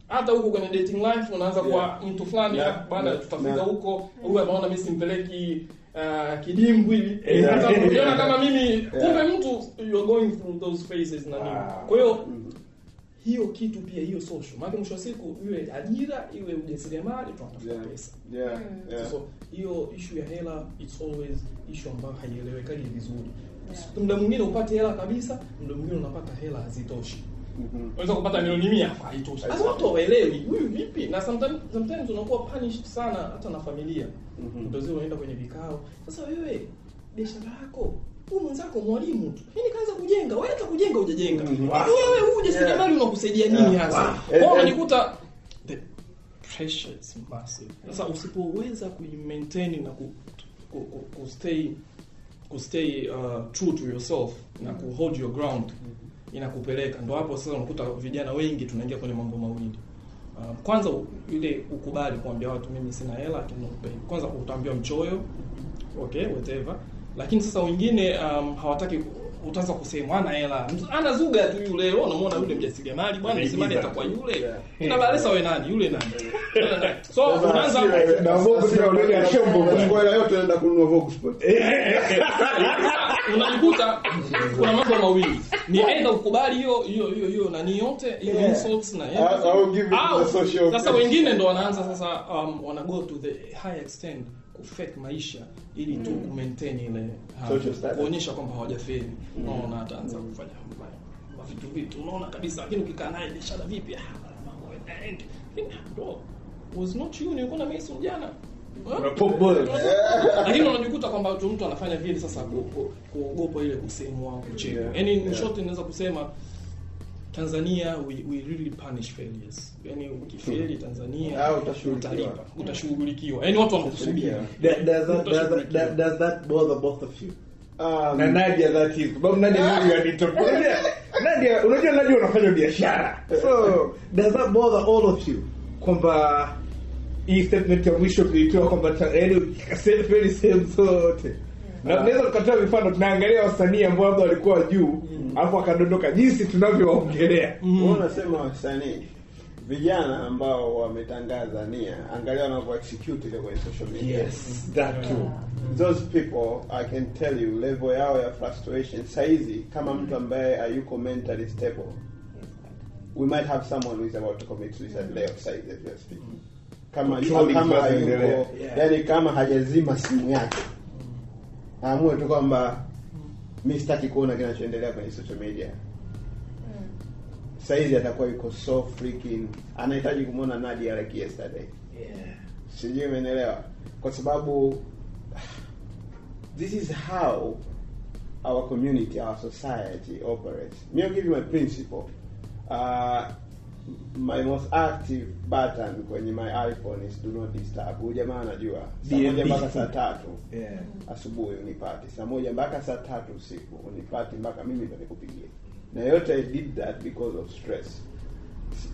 hata huko kwenye dating life unaanza yeah. kwa mtu fulani Yeah. bana Yeah. tutafika Yeah. huko huyu anaona mimi simpeleki uh, kidimbwi Yeah. hata ukiona kama mimi kumbe mtu you are going through those phases na nini ah. kwa hiyo hiyo kitu pia hiyo social maana mwisho wa siku iwe ajira iwe ujasiriamali tunatafuta Yeah. pesa Yeah. Yeah. so hiyo issue ya hela it's always issue ambayo haielewekaji vizuri muda mwingine upate hela kabisa muda mwingine unapata hela hazitoshi Mhm. unaweza kupata milioni mia hapa haitoshi sasa watu hawaelewi huyu vipi na sometimes sometimes unakuwa punished sana hata na familia Mhm. utazio unaenda kwenye vikao sasa wewe biashara yako huyu mwenzako mwalimu tu. Mimi kaanza kujenga wewe hata kujenga hujajenga. Mhm. Yaani wewe huu ujasiriamali unakusaidia nini hasa? Wow. kwa hiyo the pressure is massive. Sasa usipoweza kuimaintain na ku, ku, ku, ku stay ku stay uh, true to yourself na ku hold your ground inakupeleka. Ndo hapo sasa unakuta vijana wengi tunaingia kwenye mambo mawili. Uh, kwanza ile ukubali kuambia watu mimi sina hela lakini kwanza utaambiwa mchoyo okay whatever lakini sasa wengine um, hawataki utaanza kusema ana hela Mtu- ana zuga tu yule wewe unamwona yule mjasiriamali bwana msimani atakuwa yule Yeah. Ina balesa wewe nani yule nani [laughs] so unaanza na Vogue pia unaenda unachukua- shombo bwana. hela yote unaenda kununua Vogue Sport. [laughs] unajikuta kuna mambo mawili ni aidha ukubali hiyo hiyo hiyo hiyo nani yote hiyo Yeah. insults na yeye. au give it the social sasa wengine ndo wanaanza sasa um, wana go to the high extent kufake maisha ili tu ku maintain ile kuonyesha kwamba hawajafeli. Unaona ataanza kufanya vitu vitu unaona kabisa lakini ukikaa naye biashara vipi? Ah mambo yanaenda Lakini, bro was not you nilikuwa na mimi jana lakini unajikuta kwamba mtu anafanya vile sasa ku- ku- kuogopa ile kusemwa kuchekwa in Yeah. short naweza kusema Tanzania we, we really punish failures Yaani ukifeli Tanzania Ah, utalipa utashughulikiwa Yaani watu wanakusudia does that- bother both of you? Um, na Nadia that is. Sababu Nadia ndio anitoka. [laughs] Nadia, unajua Nadia unafanya biashara. So, does that bother all of you? Kwamba hii statement ya mwisho tulitoa kwamba yaani kasefeli sehemu zote. Na tunaweza tukatoa mifano tunaangalia wasanii ambao labda walikuwa juu, alafu akadondoka jinsi tunavyowaongelea. Unasema wasanii vijana ambao wametangaza nia, angalia wanavyo execute ile kwenye social media. Yes, that too. Those people I can tell you level yao ya frustration saizi, kama mtu ambaye hayuko mentally stable, we might have someone who is about to commit suicide leo saizi as we are speaking. Kama kama hayuko, yani kama hajazima simu yake, aamue tu kwamba mi sitaki kuona kinachoendelea kwenye social media. Saizi atakuwa yuko so freaking anahitaji kumwona Nadia like yesterday. Sijui umeelewa kwa sababu this is how our community our society operates. Me I'll give you my principle. Uh, my most active button kwenye my iphone is do not disturb. Huyu jamaa anajua saa moja mpaka saa tatu Yeah. asubuhi unipati. Saa moja mpaka saa tatu usiku unipati mpaka mimi ndo nikupigie. Na yote i did that because of stress.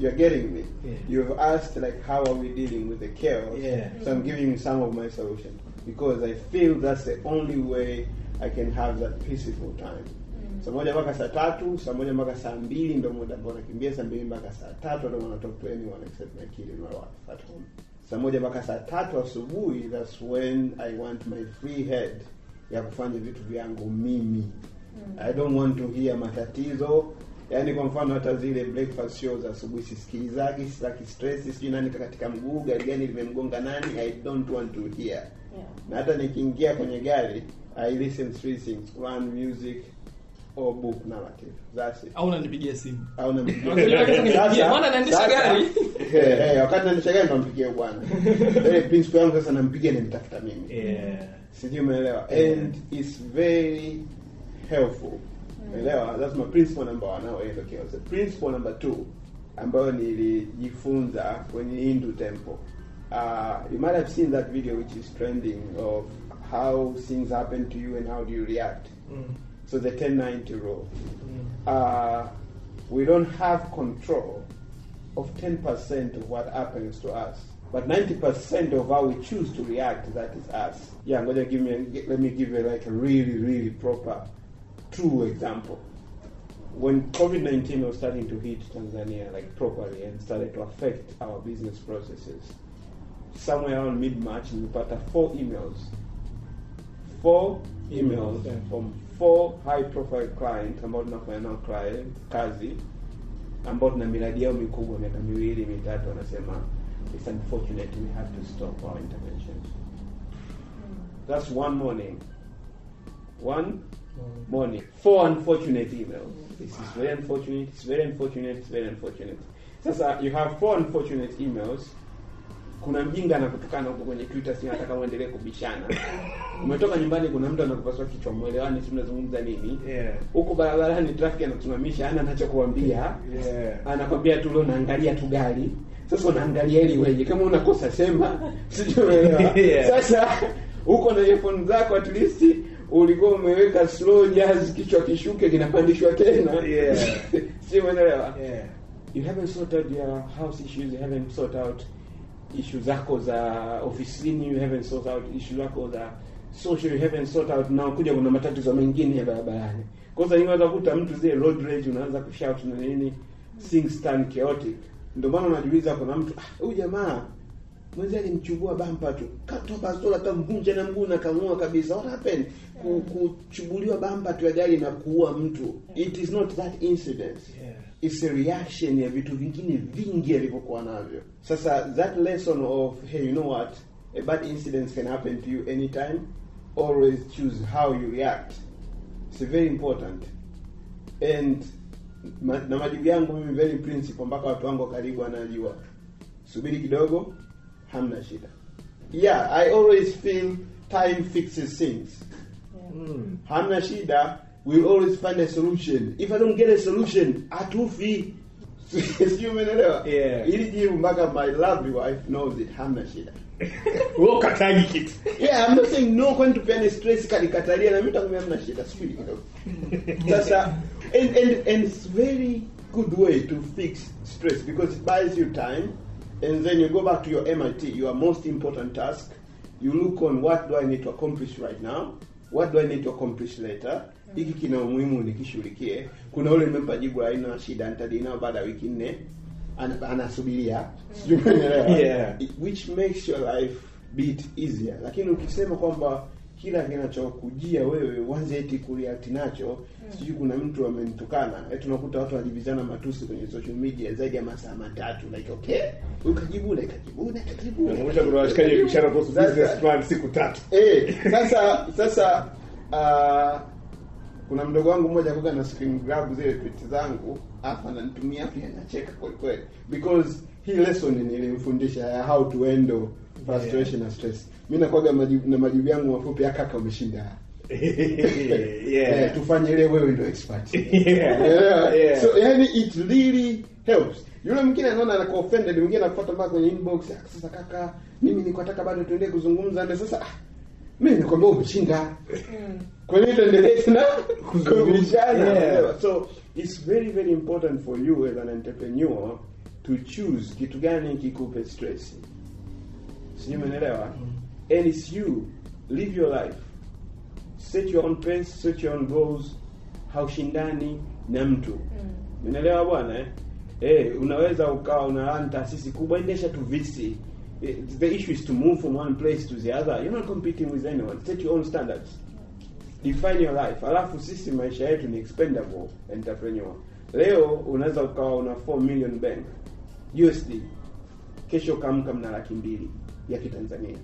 You're getting me? Yeah. you've asked like how are we dealing with the chaos? Yeah. so i'm giving you some of my solution because i feel that's the only way i can have that peaceful time saa moja mpaka saa tatu saa moja mpaka saa mbili ndio muda ambao nakimbia saa mbili mpaka saa tatu ndio talk to anyone except my kid and my wife at home. Saa moja mpaka saa tatu asubuhi that's when i want my free head ya kufanya vitu vyangu mimi. I don't want to hear matatizo. Yaani kwa mfano hata zile breakfast show za asubuhi sisikilizagi sitaki stress sijui nani katika mguu gari gani limemgonga nani i don't want to hear. Yeah. na hata nikiingia kwenye gari i listen three things one music or book. Narrative that's it. Au unanipigia simu. Au unanipigia. Maana naendesha gari. [laughs] Eh, eh, wakati naendesha gari nampigia bwana. [laughs] Ile principle yangu sasa nampigia namtafuta mimi. Yeah. sijui umeelewa. And it's very helpful. Umeelewa? That's my principle number 1 now end okay so principle number 2 ambayo nilijifunza kwenye Hindu temple. Uh, you might have seen that video which is trending of how things happen to you and how do you react. Mm. So the 1090 rule Mm. uh, we don't have control of 10% of what happens to us. But 90% of how we choose to react, that is us. Yeah, I'm gonna give me, a, let me give you like a really, really proper, true example. When COVID-19 was starting to hit Tanzania like properly and started to affect our business processes, somewhere around mid-March, we got four emails four emails Yeah. from four high profile clients ambao tunafanya nao client kazi ambao tuna miradi yao mikubwa miaka miwili mitatu wanasema it's unfortunate we have to stop our interventions that's one morning. One morning. Four unfortunate emails. This is very unfortunate it's very unfortunate it's very unfortunate. Sasa you have four unfortunate emails kuna mjinga anakutukana huko kwenye twitter si nataka uendelee kubishana [laughs] umetoka nyumbani kuna mtu anakupasua kichwa mwelewani si mnazungumza nini Yeah. barabarani traffic anakusimamisha ana anachokuambia Yeah. anakwambia tu leo naangalia tu gari sasa unaangalia ili weje kama unakosa sema [laughs] sijuelewa [laughs] Yeah. sasa huko na earphone zako at least ulikuwa umeweka slow jazz kichwa kishuke kinapandishwa tena Yeah. si umeelewa Yeah. you haven't sorted your house issues you haven't sorted out issue zako za ofisini you haven't sort out ishu zako za social you haven't sort out na kuja kuna matatizo mengine ya barabarani. Kwa sababu unaweza kukuta mtu zile road rage unaanza kushout na nini things turn chaotic. Ndio maana unajiuliza kuna mtu "Ah, huyu jamaa mwenzi alimchubua bampa tu katoa bastola kamvunja na mguu na kamua kabisa. What happened? Ku, kuchubuliwa bampa tu ya gari na kuua mtu. It is not that incident. Yeah. It's a reaction ya vitu vingine vingi alivyokuwa navyo. Sasa that lesson of hey you know what? A bad incident can happen to you anytime. Always choose how you react. It's very important. And ma, na majibu yangu mimi very principle mpaka watu wangu karibu wanajua. Subiri kidogo hamna shida. Yeah i always feel time fixes things. Mm. hamna shida we'll always find a solution. If i don't get a solution atufi sijui umeelewa Yeah. ili jibu mpaka my lovely wife knows it. Hamna shida. [laughs] Wewe ukataji kitu. yeah i'm not saying no kwani tupeane stress. Kalikatalia na mimi takwambia hamna shida subiri kidogo. Sasa and, and, and it's very good way to fix stress because it buys you time and then you go back to your MIT your most important task. You look on what do I need to accomplish right now? What do I need to accomplish later hiki kina umuhimu nikishughulikie. Kuna ule nimempa jibu haina shida nitadili nao baada ya wiki nne. Ana- anasubiria. Sijui umeelewa Yeah. which makes your life bit easier. Lakini ukisema kwamba kila kinachokujia wewe uanze eti kureact nacho. Sijui kuna mtu amenitukana. Eti unakuta watu wanajibizana matusi kwenye social media zaidi ya masaa matatu. Like okay. Ukajibu na ikajibu na ikajibu. Na Nakumbusha kuna washikaji bishara kuhusu business plan siku tatu. Eh, sasa sasa uh, kuna mdogo wangu mmoja kuga na screen grab zile tweet zangu hapa ananitumia pia nacheka kweli kweli. Because hii lesson nilimfundisha ya how to handle frustration na stress. Mimi nakwaga majibu, na majibu yangu mafupi akaka umeshinda. Yeah. [laughs] Yeah, tufanye ile wewe ndio expert. [laughs] Yeah. Yeah. Yeah. so yani it really helps. Yule mwingine anaona anakuwa offended mwingine anakufuata mpaka kwenye inbox "Ah, sasa kaka mimi niko nataka bado tuendelee kuzungumza. Ndio sasa ah, mimi nikwambia umeshinda kwa nini tuendelee tena Yeah. so it's very very important for you as an entrepreneur to choose kitu gani kikupe stress. Sijui umeelewa? And it's you. Live your life. Set your own pace set your own goals. Haushindani na mtu. Unaelewa bwana eh? Eh, unaweza ukawa una run taasisi kubwa endesha tu visi Eh, the issue is to move from one place to the other. You're not competing with anyone. Set your own standards define your life. Alafu sisi maisha yetu ni expendable entrepreneur. Leo unaweza ukawa una 4 million bank usd kesho ukaamka mna laki mbili ya kitanzania.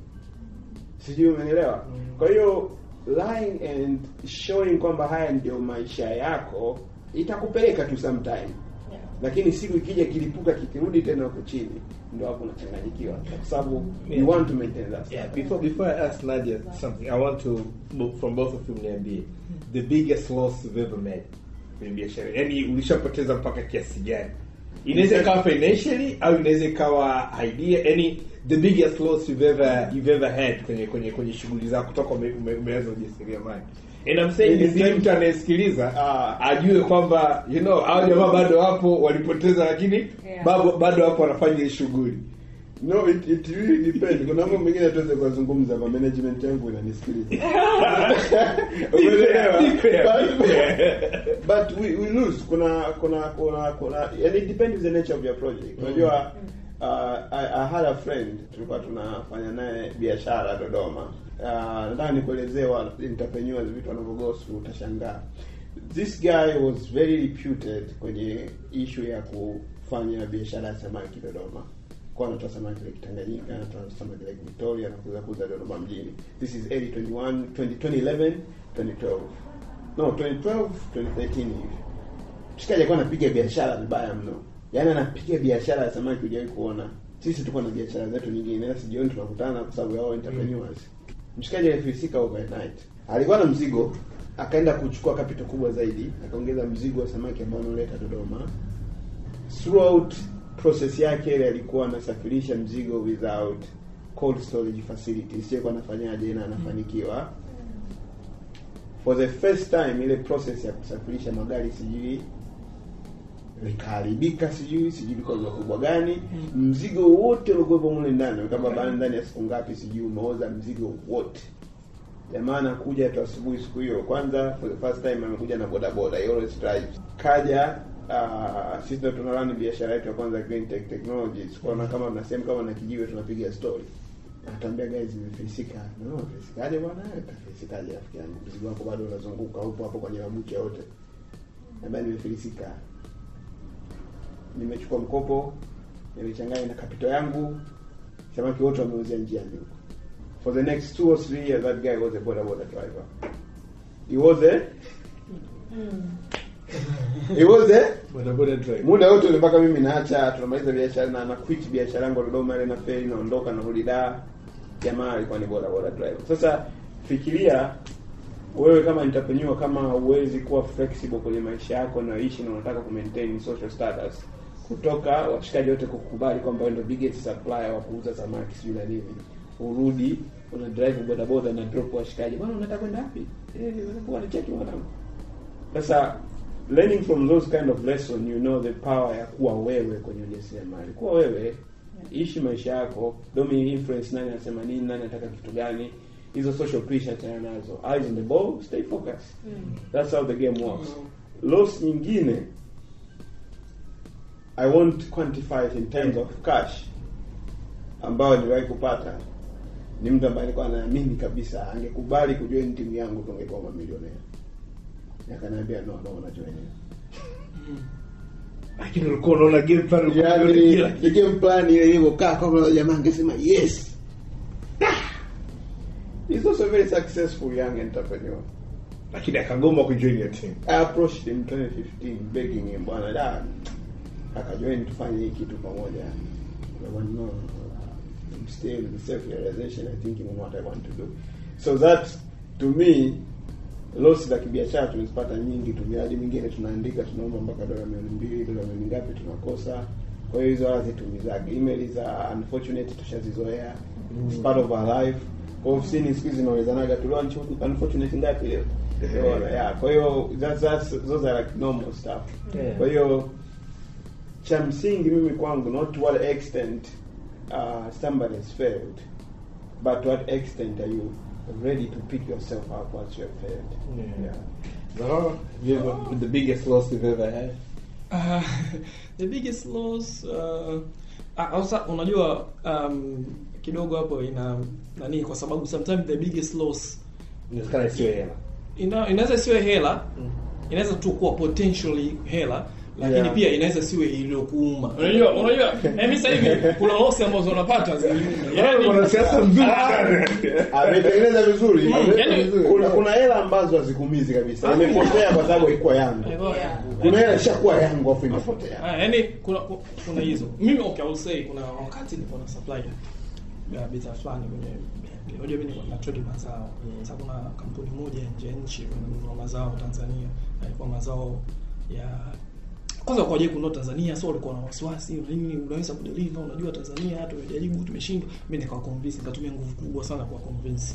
Sijui umeelewa? kwa hiyo lying and showing kwamba haya ndio maisha yako itakupeleka tu sometime. Yeah. lakini siku ikija kilipuka kikirudi tena huko chini ndo hapo unachanganyikiwa kwa sababu you want to maintain that Yeah, before before I ask Nadia something, I want to look from both of you niambie the biggest loss you've ever made kwenye biashara. yani ulishapoteza mpaka kiasi gani? Inaweza ikawa financially au inaweza ikawa idea, yani the biggest loss you've ever you've ever had kwenye kwenye kwenye shughuli zako ume, umeanza ujasiriamali. And I'm saying this ili mtu anayesikiliza Ah. ajue kwamba you know hao jamaa bado wapo walipoteza lakini Yeah. bado bado wapo wanafanya hii shughuli. No, it, it really depends. Kuna mambo mengine tuweze kuzungumza, kwa management yangu inanisikiliza. [laughs] Umeelewa? But- But we, we lose. Kuna kuna kuna kuna and it depends on the nature of your project. Unajua uh, I, I had a friend tulikuwa tunafanya naye biashara Dodoma. Uh, nataka nikuelezee wa entrepreneurs vitu wanavyogosu utashangaa. This guy was very reputed kwenye issue ya kufanya biashara ya samaki Dodoma kwa anatoa samaki Lake Tanganyika, anatoa samaki Lake Victoria na kuuza kuuza Dodoma mjini. This is early 21 2011 2012. No, 2012 2013 hivi. Alikuwa anapiga biashara vibaya mno. Yaani anapiga biashara ya samaki hujawahi kuona. Sisi tuko na biashara zetu nyingine, ila sijioni tunakutana kwa sababu ya entrepreneurs. Mshikaji alifilisika overnight. Alikuwa na mzigo, akaenda kuchukua kapito kubwa zaidi, akaongeza mzigo wa samaki ambao analeta Dodoma. Throughout process yake ile alikuwa anasafirisha mzigo without cold storage facility sio anafanyaje? Na anafanikiwa. For the first time ile process ya kusafirisha magari sijui likaharibika sijui sijui liko na kubwa gani mzigo wote uliokuwepo mule ndani kama bana ndani ya siku ngapi sijui umeoza mzigo wote jamaa anakuja tu asubuhi siku hiyo kwanza for the first time amekuja na boda boda he always drives kaja uh, sisi ndo tunarani biashara yetu ya kwanza Green Tech Technologies kuona kama na sehemu kama na kijiwe tunapiga story Atambia guys nimefilisika. No, filisikaje bwana? Tafilisikaje rafiki yangu? Mzigo wako bado unazunguka upo hapo kwenye mabucha yote. Nambia nimefilisika. Nimechukua mkopo, nimechanganya na kapito yangu. Samaki wote wameuzia njiani huko. For the next two or three years that guy was a boda boda driver. He was a He was a Boda boda driver. muda wote mpaka mimi naacha tunamaliza biashara na na quit biashara yangu Dodoma ile na feri naondoka na hulida. jamaa alikuwa ni boda boda driver sasa fikiria wewe kama entrepreneur kama huwezi kuwa flexible kwenye maisha yako na ishi na unataka ku maintain social status kutoka washikaji wote kukubali kwamba ndio biggest supplier wa kuuza samaki sijui na nini. Urudi una drive boda boda na drop washikaji bwana unataka kwenda wapi? Eh bwana cheki mwanangu. Sasa learning from those kind of lesson you know the power ya kuwa wewe kwenye ujasiriamali. Kuwa wewe ishi maisha yako. Domi influence nani anasema nini nani anataka kitu gani. Hizo social pressure tena nazo. Eyes on the ball stay focused. That's how the game works. Loss nyingine i won't quantify it in terms of cash ambayo niliwahi kupata. Ni mtu ambaye alikuwa anaamini kabisa angekubali kujoin timu yangu tungekuwa mamilionea. Akaniambia no no unajoin [laughs] Lakini ulikuwa unaona game plan yani ile game plan ile ilivyokaa kama jamaa angesema yes. He's also a very successful young entrepreneur. lakini akagoma kujoin your team. I approached him 2015 begging him bwana da akajoin tufanye hii kitu pamoja. No, I'm still the self realization I think in what I want to do. So that to me loss za kibiashara tumezipata nyingi tu miradi mingine tunaandika tunaomba mpaka dola milioni mbili dola milioni ngapi tunakosa kwa hiyo hizo wala zitumizage email za unfortunate tushazizoea it's part of our life kwa ofisini siku hizi inaulizanaga tu unfortunate ngapi leo yeah. yeah kwa hiyo that's, that's, those are like normal stuff Yeah. kwa hiyo cha msingi mimi kwangu not what extent uh, somebody has failed but what extent are you ready to pick yourself up once you have failed Yeah. yeah. Zahara, you ever, the biggest loss you've ever had? Uh, [laughs] the biggest loss uh, ah, also, unajua um, kidogo hapo ina nani kwa sababu sometimes the biggest loss inaweza isiwe hela. inaweza isiwe hela inaweza tu kuwa potentially hela lakini Yeah. pia inaweza siwe iliyokuuma. Unajua unajua eh, mimi sasa hivi kuna losi ambazo unapata ziliuma kuna siasa nzuri sana. ametengeneza vizuri Mm, kuna kuna hela ambazo hazikumizi kabisa. Imepotea kwa sababu haikuwa yangu. Kuna hela ishakuwa yangu afu imepotea. Ah, yani kuna kuna hizo. Mimi okay I will say kuna wakati nilikuwa na supply ya bidhaa fulani kwenye unajua mimi nilikuwa na trade mazao. Sasa kuna kampuni moja nje nchi wananunua mazao Tanzania Alikuwa mazao ya kwanza kwa je kununua Tanzania sio walikuwa na wasiwasi nini unaweza kudeliver unajua Tanzania tumejaribu tumeshindwa. Mimi nikawa convince nikatumia nguvu kubwa sana kwa convince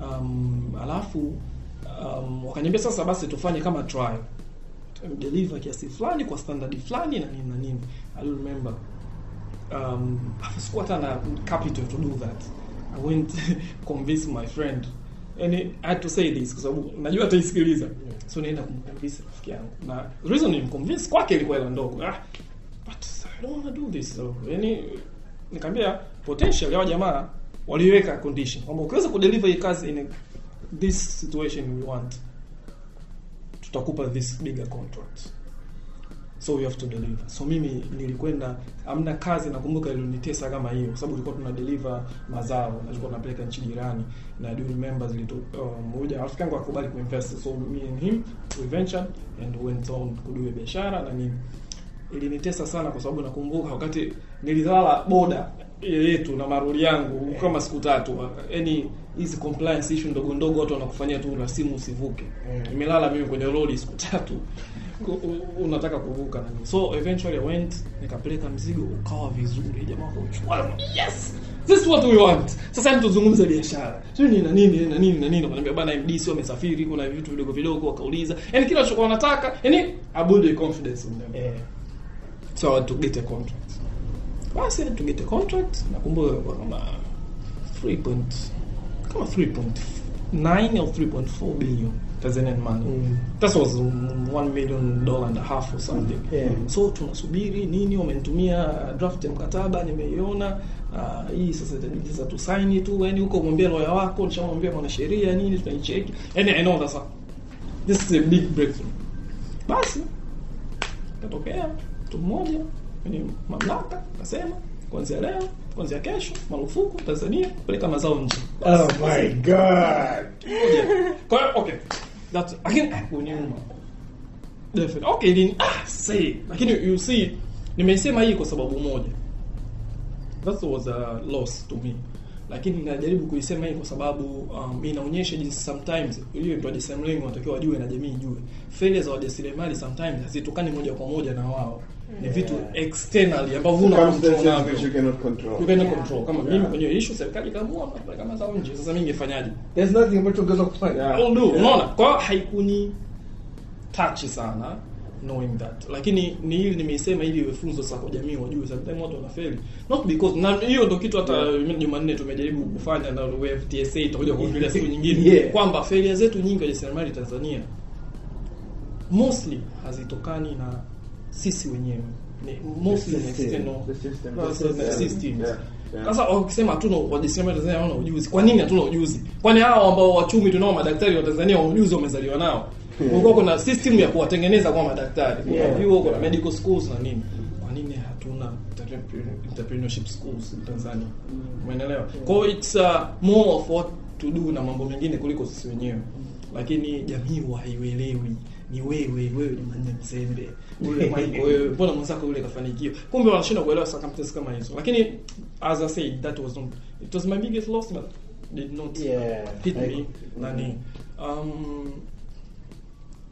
um, alafu um, wakaniambia sasa basi tufanye kama trial. Deliver kiasi fulani kwa standard fulani na nini na nini. I remember. Um [laughs] sikuwa hata na capital to do that. I went [laughs] convince my friend and I had to say this kwa sababu najua ataisikiliza. So naenda kumconvince rafiki yangu. Na reason nimconvince kwake ilikuwa ile ndogo. Ah but I don't want to do this. So yani nikamwambia potential ya jamaa waliweka condition kwamba ukiweza kudeliver hii kazi in a, this situation we want tutakupa this bigger contract so you have to deliver. So mimi nilikwenda amna kazi nakumbuka ilionitesa kama hiyo kwa sababu tulikuwa tuna deliver mazao na tulikuwa tunapeleka nchi jirani na do remember zilitu um, rafiki yangu akubali kuinvest so me and him we ventured and went on kudua biashara na nini. Ilinitesa sana kwa sababu nakumbuka wakati nililala boda yetu na maroli yangu kama siku tatu yani hizi compliance issue ndogo ndogo watu wanakufanyia tu na simu usivuke. Nimelala mimi kwenye lori siku tatu unataka kuvuka na nini? So eventually I went nikapeleka mzigo ukawa vizuri. Jamaa akauchukua yes! This is what we want. Sasa hem tuzungumze biashara. Sio ni na nini na nini na nini. Wakaniambia bana MD sio amesafiri kuna vitu vidogo vidogo. Wakauliza yani kila chochote wanataka yani I build a confidence in them. Yeah. so I to get a contract. Basi to get a contract? Nakumbuka kwa kama 3 point kama 3.9 au 3.4 billion Tanzanian money? Mm. that was one million dollar and a half or something. Yeah. so tunasubiri nini? Wamenitumia draft ya mkataba nimeiona. Uh, hii sasa itabidi sasa tusaini tu yani huko mwambie lawyer wako nishamwambia mwanasheria nini tunaicheki yani I know that this is a big breakthrough. Basi katokea mtu mmoja kwenye mamlaka akasema kuanzia leo kuanzia kesho marufuku Tanzania kupeleka mazao nje. Oh my god. Kwa hiyo okay. That lakini kuniuma. Definitely. Okay, ilini ah say lakini you see nimesema hii kwa sababu moja. That was a loss to me. Lakini najaribu kuisema hii kwa sababu um, inaonyesha jinsi sometimes hiyo ndio wajasiriamali wanatakiwa wajue na jamii ijue. Failure za wajasiriamali sometimes hazitokani moja kwa moja na wao. Ni vitu externally ambavyo una control navyo. you cannot control. You cannot control. Kama mimi kwenye issue serikali kaamua kama za nje. Sasa mimi ningefanyaje? There's nothing ambacho ungeweza kufanya. Yeah. I'll do. Unaona? Kwa hiyo haikuni touch sana knowing that. Lakini ni hili nimeisema ili iwe funzo sasa kwa jamii wajue sometimes watu wanafeli. Not because na hiyo ndio kitu hata Yeah. Jumanne tumejaribu kufanya na we have TSA tutakuja kuongelea siku nyingine [laughs] Yeah. kwamba failure zetu nyingi kwa jasiriamali Tanzania mostly hazitokani na sisi wenyewe. Ni ni. Yeah. Yeah. Sasa wakisema hatuna wajasiriamali Tanzania hawana ujuzi. Kwa nini hatuna ujuzi? Kwani hao ambao wachumi tunao madaktari wa Tanzania wa ujuzi wamezaliwa nao. Kulikuwa kuna system ya kuwatengeneza kwa madaktari. Kuna Yeah. vyuo, kuna medical schools na nini. Kwa nini hatuna entrepreneurship schools Tanzania? Umeelewa? Kwa hiyo it's uh, more of what to do na mambo mengine kuliko sisi wenyewe. Lakini jamii haiuelewi. ni wewe wewe Jumanne mzembe ule [laughs] mbona mwenzako yule kafanikiwa. Kumbe wanashindwa kuelewa circumstances kama hizo. Lakini as I said that was not it was my biggest loss but did not Yeah. hit me. Nani? um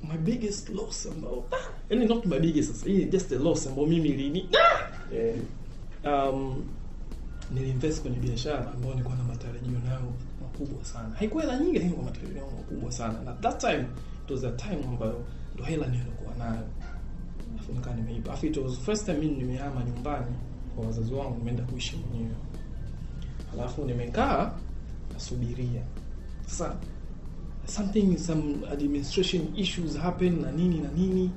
my biggest loss ambao ah, yani not my biggest sasa hii just a loss ambao mimi lini ah! Yeah. um, niliinvest kwenye biashara ambayo nilikuwa na matarajio nayo makubwa sana. Haikuwa hela nyingi lakini kwa matarajio yangu makubwa sana. Na that time it was a time ambayo ndo hela nilikuwa nayo nikaa it was first time mimi nimehama nyumbani kwa wazazi wangu nimeenda kuishi mwenyewe. Alafu nimekaa nasubiria. Sasa something some administration issues happen na nini na nini.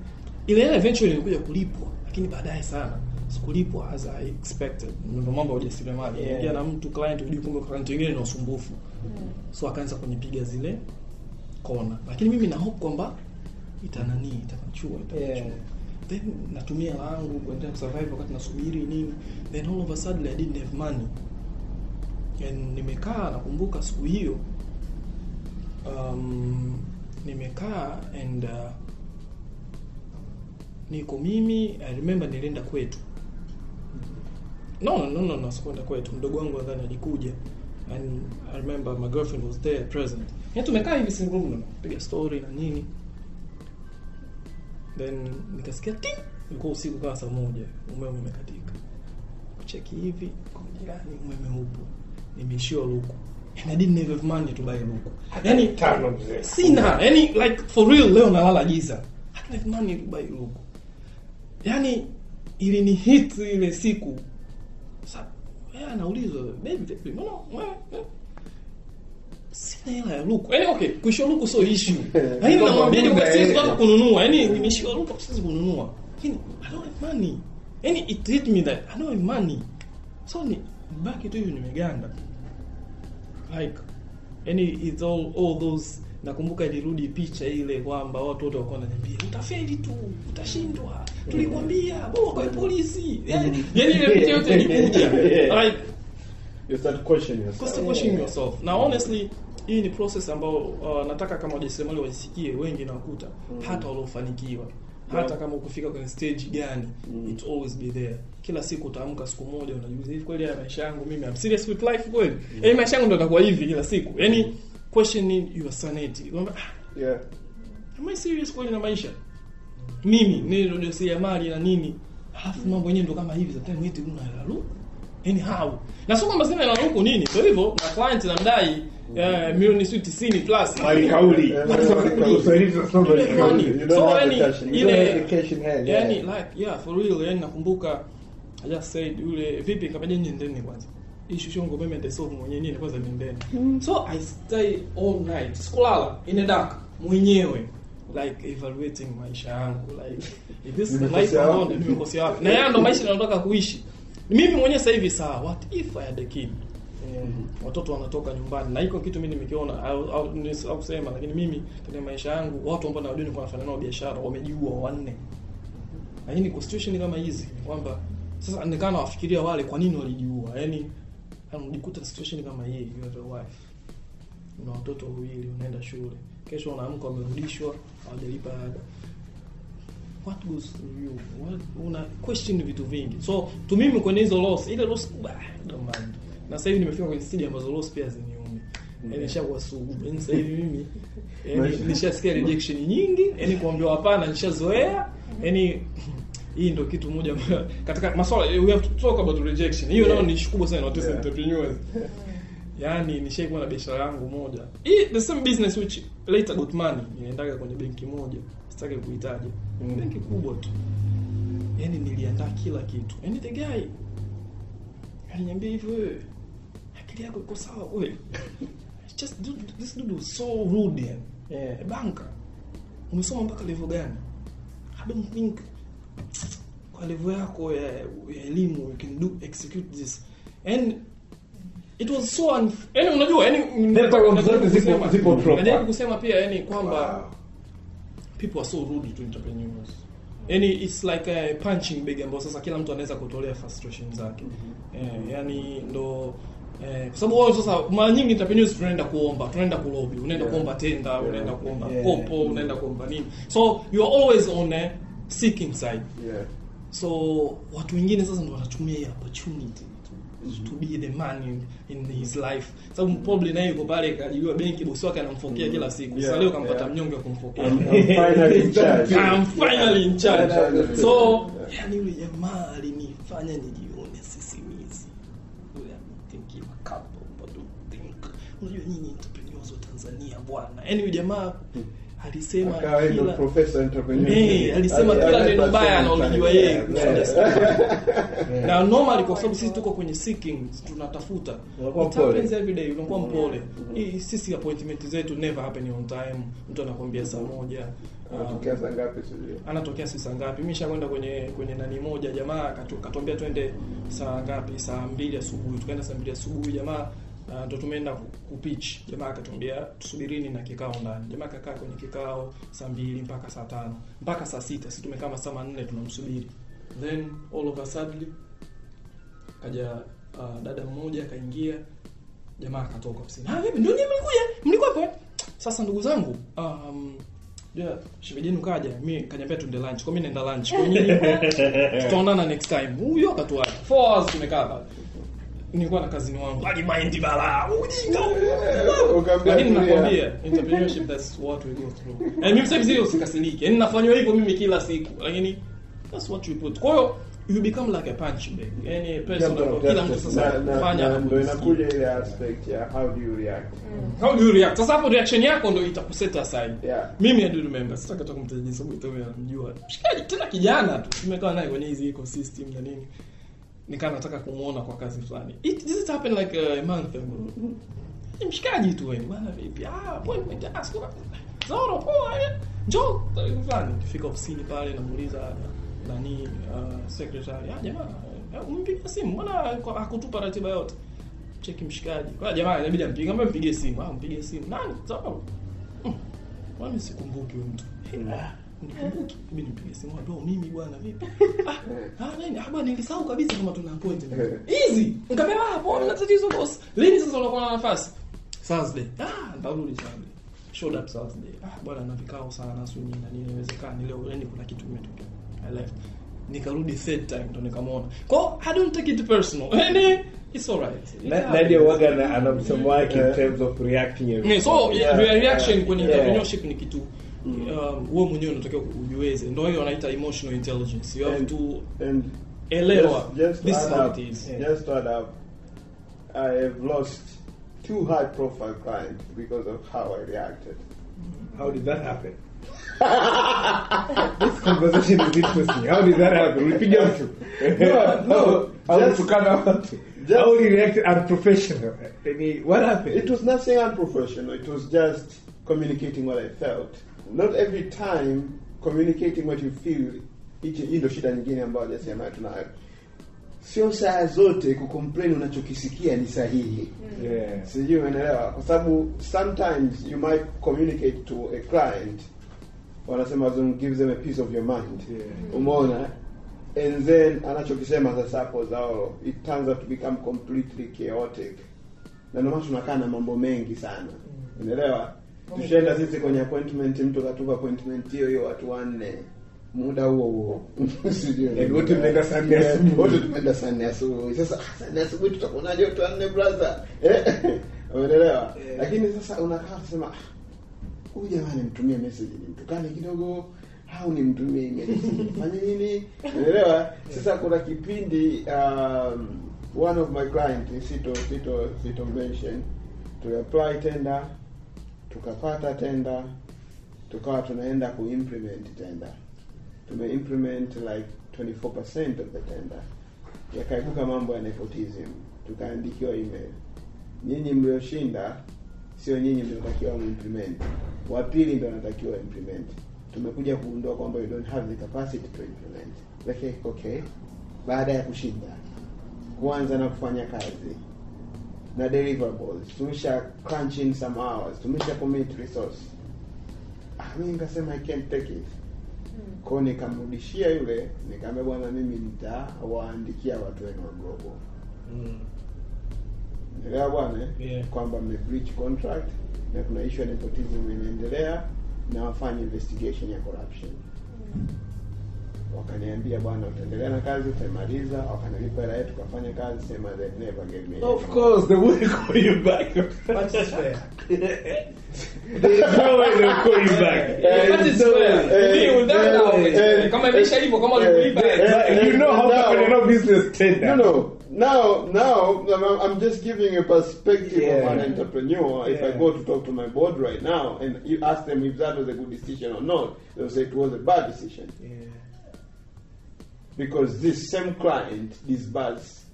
Ile hela eventually ilikuja kulipwa lakini baadaye sana sikulipwa as I expected. Ndio mambo ya ujasiriamali. Yeah. Ingia na mtu client hujui kumbe client wengine ni wasumbufu. So akaanza kunipiga zile kona. Lakini mimi na hope kwamba itanani itanachua itanachua Yeah. Then natumia langu kuendelea kusurvive wakati nasubiri nini. Then all of a sudden I didn't have money. And nimekaa nakumbuka siku hiyo um, nimekaa and uh, niko mimi I remember nilienda kwetu. No no no no, kwetu. Mdogo wangu nadhani alikuja. And I remember my girlfriend was there present. Yani tumekaa hivi single room piga story na nini then nikasikia ti ilikuwa usiku kama saa moja umeme umekatika. Kucheki hivi kwa jirani umeme upo. Nimeishiwa luku. And I didn't have money to buy luku. Yani Tano mzee. sina yani like for real leo nalala giza. I don't have money to buy luku. Yani ilini hit ile siku. Sa anaulizwa baby mbona wewe eh?" Sina hela ya luku. Yaani okay kuishiwa luku sio issue. [laughs] Lakini namwambia ni kwa siwezi hata kununua. Yaani nimeishiwa luku siwezi kununua. Lakini I don't have money. Yaani it hit me that I don't have money. So ni baki tu hivi nimeganda. Like yaani it's all all those nakumbuka ilirudi picha ile kwamba watu wote walikuwa wananiambia utafeli tu utashindwa. Tulikwambia bora kwa polisi. Yani yani ile picha yote ilikuja. [laughs] Like You start questioning yourself. Start questioning yourself. Now honestly hii ni process ambayo uh, nataka kama wajasiriamali waisikie wengi nawakuta hata waliofanikiwa. Hata kama ukufika kwenye stage gani it always be there. Kila siku utaamka siku moja unajiuliza hivi kweli haya maisha yangu mimi I'm serious with life kweli? Yaani maisha yangu ndo yatakuwa hivi kila siku. Yaani questioning your sanity. Kwamba ah, Yeah. am I serious kweli na maisha? Mimi ni mali na nini. Alafu mambo yenyewe ndo kama hivi sometimes eti una yani how? Na sio kwamba sina hela nini? Kwa hivyo na client namdai eh, milioni sio 90 plus. Mali kauli. Yani, like yeah for real yani nakumbuka I just said yule vipi kabaje nyendeni kwanza? Issue shongo mimi nitasolve mwenyewe nini kwanza niendeni so i stay all night sikulala in the dark mwenyewe like evaluating maisha yangu like is this life wapi? ambayo nimekosea wapi? Na yeye ndo maisha ninataka kuishi mimi mwenyewe sasa hivi sawa what if i had a kid? Watoto wanatoka nyumbani. Na hiko kitu mimi nimekiona au kusema lakini mimi kwenye maisha yangu watu ambao nawajua nilikuwa nafanya nao biashara wamejiua wanne. Lakini kwa situation kama hizi kwamba sasa nikaa nawafikiria wale kwa nini walijiua? Yani unajikuta situation kama hii you have a wife. Una watoto wawili unaenda shule. Kesho unaamka wamerudishwa hawajalipa ada what goes through you what, una question vitu vingi. So to mimi kwenye hizo loss ile loss kubwa don't mind na sasa hivi nimefika kwenye stage ambazo loss pia ziniumi yani nishakuwa sugu. Sasa hivi mimi [laughs] yani nishasikia rejection nyingi yani kuambiwa hapana nishazoea. Yani hii ndio kitu moja katika masuala we have to talk about rejection. Hiyo nayo ni kubwa sana watu entrepreneurs. [laughs] Yaani nishaikuwa na biashara yangu moja. Hii the same business which later got money niliendaga kwenye benki moja sitaki kuitaja Mm. benki kubwa tu yani niliandaa kila kitu yani the guy aliniambia hivyo wewe akili yako iko sawa kweli [laughs] just dude, this dude was so rude yani Yeah. banka umesoma mpaka level gani i don't think kwa level yako ya, ya elimu you can do execute this and it was so unf yani unajua yani Network zote zipo- kusema- zipo proper. najaribu kusema pia yani kwamba Wow. People are so rude to entrepreneurs. Yani it's like a punching bag ambao sasa kila mtu anaweza kutolea frustration zake. Eh, yani ndo eh, kwa sababu wao sasa mara nyingi entrepreneurs tunaenda kuomba tunaenda kulobi unaenda Yeah. kuomba tenda unaenda kuomba Yeah. kopo unaenda kuomba nini. So you are always on a seeking side. Yeah. so watu wengine sasa ndo wanatumia hii opportunity to be the man in, in his life sababu probably naye yuko pale kajiliwa benki bosi wake anamfokea kila siku sasa leo kampata yeah. mnyonge kumfokea [laughs] I'm, finally in charge. I'm finally in charge. Yeah. So, yani yule jamaa alinifanya nijione sisimizi. Yule thinking couple but don't think. Unajua nyinyi entrepreneurs wa Tanzania bwana. Yani yule jamaa alisema kila entrepreneur. Alisema kila neno baya analojua yeye [laughs] na normally kwa sababu sisi tuko kwenye seeking tunatafuta. Happens every day unakuwa mpole. Hii sisi appointment zetu never happen on time. Mtu anakwambia saa moja. Anatokea saa ngapi sijui. anatokea si saa ngapi. Mimi nishakwenda kwenye kwenye nani moja jamaa katu- katuambia twende saa ngapi? Saa mbili asubuhi. Tukaenda saa mbili asubuhi jamaa uh, ndo tumeenda kupich kupitch jamaa akatuambia tusubirini na kikao ndani. Jamaa akakaa kwenye kikao saa mbili mpaka saa tano mpaka saa sita. Sisi tumekaa masaa manne tunamsubiri. Then all of a sudden kaja uh, dada mmoja akaingia. Jamaa akatoka ofisini. Ah vipi? Ndio nyinyi mlikuja? Mlikuwa hapo? Eh?" sasa ndugu zangu um yeah, kaja? Mimi kaniambia tuende lunch. Kwa mimi naenda lunch. Kwa nyinyi [laughs] tutaonana next time. Huyo akatuacha. 4 hours tumekaa pale nilikuwa na kazini wangu. Alimind bala ujinga. Lakini nakwambia entrepreneurship that's what we go through. And mimi sasa hivi usikasirike. Yani nafanywa hivyo mimi kila siku. Lakini that's what we put. Kwa hiyo you become like a punch bag. Yani person ambayo kila mtu sasa Na- na- fanya na- ndo anavyojisikia. inakuja ile aspect ya how do you react. How do you react? Sasa hapo reaction yako ndio itakuset aside. Yeah. mimi ndio remember sasa katoka mtaji sababu itawe anamjua. Mshikaji tena kijana tu. Tumekaa naye kwenye hizi ecosystem na nini nikaa nataka kumuona kwa kazi fulani. It this happened like a month ago mshikaji tu wewe. Bwana vipi? Ah boy ah sikuwa zoro poa eh. njoo fulani. Kifika ofisini pale namuuliza nani uh, secretary. Ah jamaa eh, simu. Mbona haku- hakutupa ratiba yote? Cheki mshikaji. Kwa jamaa inabidi ampige. Kama mpige simu. Ah mpige simu. Nani? Zoro. Hmm. Sikumbuki mtu. Ah, nikumbuki. Mimi nipigie simu ambao mimi bwana vipi? Ah, ah nini? Ah nilisahau kabisa kama tuna appointment. Easy. Nikamwambia hapo na tatizo boss. Lini sasa unakuwa na nafasi? Thursday. Ah, nitarudi Thursday. Showed up Thursday. Ah bwana na vikao sana sio nini na nini inawezekana leo yani kuna kitu kimetokea. I left. Nikarudi third time ndo nikamwona. Kwa I don't take it personal. Yani it's all right Nadia waga na ana msomo in terms of reacting Yeah, so Yeah, reaction kwenye yeah. entrepreneurship ni kitu um, wewe mwenyewe unatakiwa ujiweze ndio hiyo wanaita emotional intelligence you have And- to and elewa this is what it is just to add up, I have lost two high profile clients because of how I reacted. How did that happen? [laughs] This conversation is interesting. How did that happen? Ulipiga mtu. No, no, ulitukana watu. just- How you react unprofessional. Yaani, what happened? It was nothing unprofessional. It was just communicating what I felt. Not every time communicating what you feel. Hii ndio shida nyingine ambayo hajasema tunayo. Sio saa zote kucomplain unachokisikia ni sahihi. Yeah. sijui umeelewa kwa sababu sometimes you might communicate to a client wanasema give them a piece of your mind Yeah. umeona and then anachokisema sasa hapo zao it turns out to become completely chaotic na ndio maana tunakaa na mambo mengi sana unaelewa tushaenda sisi kwenye appointment mtu katupa appointment hiyo hiyo watu wanne. Muda huo huo. [laughs] Wote tumeenda saa nne asubuhi. wote saa nne asubuhi. Sasa ah, saa nne asubuhi tutakuonaje watu wanne brother. [laughs] Eh? Umeelewa? Yeah. lakini sasa unakaa unasema "Ah, huyu jamani nimtumie message nimtukane kidogo. Au nimtumie email fanye nini? Umeelewa? sasa kuna kipindi um, one of my client sito sito sito mention to apply tender tukapata tenda, tukawa tunaenda kuimplement tenda. tumeimplement like 24% of the tender. Yakaibuka mambo ya nepotism. Tukaandikiwa email. Nyinyi mlioshinda sio nyinyi mliotakiwa implement, wa pili ndio anatakiwa implement. Tumekuja kugundua kwamba you don't have the capacity to implement. Like, okay baada ya kushinda kuanza na kufanya kazi na deliverables. Tumesha crunch in some hours. Tumesha commit resource ah, mimi nikasema i can't take it. Kwao nikamrudishia yule nikamwambia bwana mimi nitawaandikia watu wenu wa global. Mm. elewa bwana eh? Yeah. kwamba mme breach contract na kuna issue ya nepotism inaendelea na wafanye investigation ya corruption wakaniambia bwana utaendelea na kazi utaimaliza wakanilipa hela yetu tukafanya kazi sema they never gave me Of course, they will call you back. [laughs] What is fair? [laughs] There's no way they'll call you back. [laughs] What is no, fair? Mimi without doubt, kama imeisha hivyo kama ulikulipa you know how now- to no business tender. No, no. Now, now, I'm- I'm just giving a perspective of an entrepreneur. If I go to talk to my board right now and you ask them if that was a good decision or not, they'll say it was a bad decision Yeah. Because this same client disburse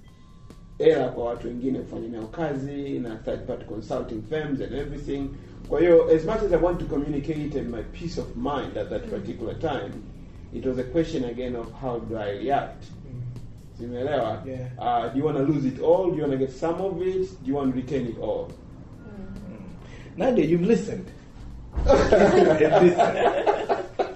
hela kwa watu wengine kufanya nao kazi na third party consulting firms and everything. Kwa hiyo, as much as I want to communicate and my peace of mind at that particular time, it was a question again of how do I react. Simeelewa? Yeah. Uh, do you want to lose it all? Do you want to get some of it? Do you want to retain it all? Nadia, you've. [laughs] [laughs] You've listened. [laughs]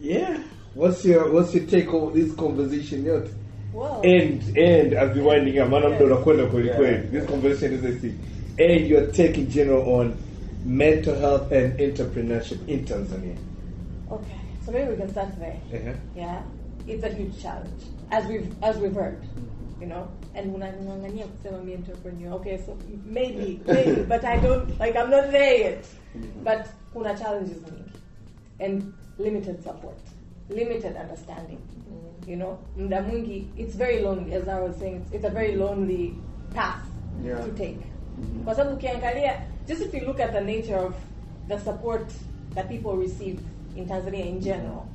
yeah. What's your What's your take on this conversation yote? Well, And and as we're winding up, maana muda unakwenda kweli Yeah. kweli. This conversation is a thing. And your take in general on mental health and entrepreneurship in Tanzania. okay. So maybe we can start there. Uh-huh. Yeah, it's a huge challenge, as we've as we've heard, you know. And unang'ang'ania kusema me entrepreneur. Okay, so maybe, maybe, [laughs] but I don't like. I'm not there yet. But kuna challenges nyingi and limited support, limited understanding. You know, muda mwingi it's very lonely. As I was saying, it's, it's a very lonely path Yeah. to take. Kwa sababu ukiangalia, just if you look at the nature of the support that people receive in Tanzania in general,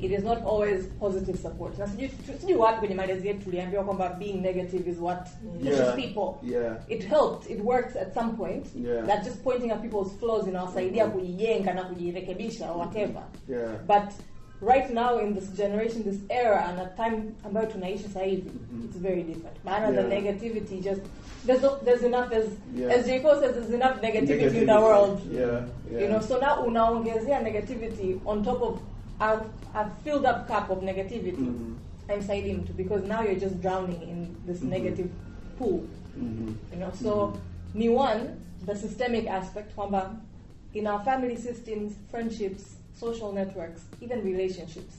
it is not always positive support. Na sijui wapi kwenye malezi yetu tuliambiwa kwamba being negative is what pushes Yeah. people. Yeah. It helped, it works at some point. Yeah. That just pointing at people's flaws inawasaidia kujijenga na kujirekebisha or whatever. Yeah. But right now in this generation, this era and a time ambayo tunaishi sasa hivi, it's very different. Maana the negativity just there's there's enough as Yeah. as J. Cole says there's enough negativity, in the world. Yeah. yeah. You know, so now unaongezea negativity on top of a, a filled up cup of negativity. Mhm. haimsaidii mtu because now you're just drowning in this negative pool Mhm. you know so ni one the systemic aspect kwamba in our family systems friendships social networks even relationships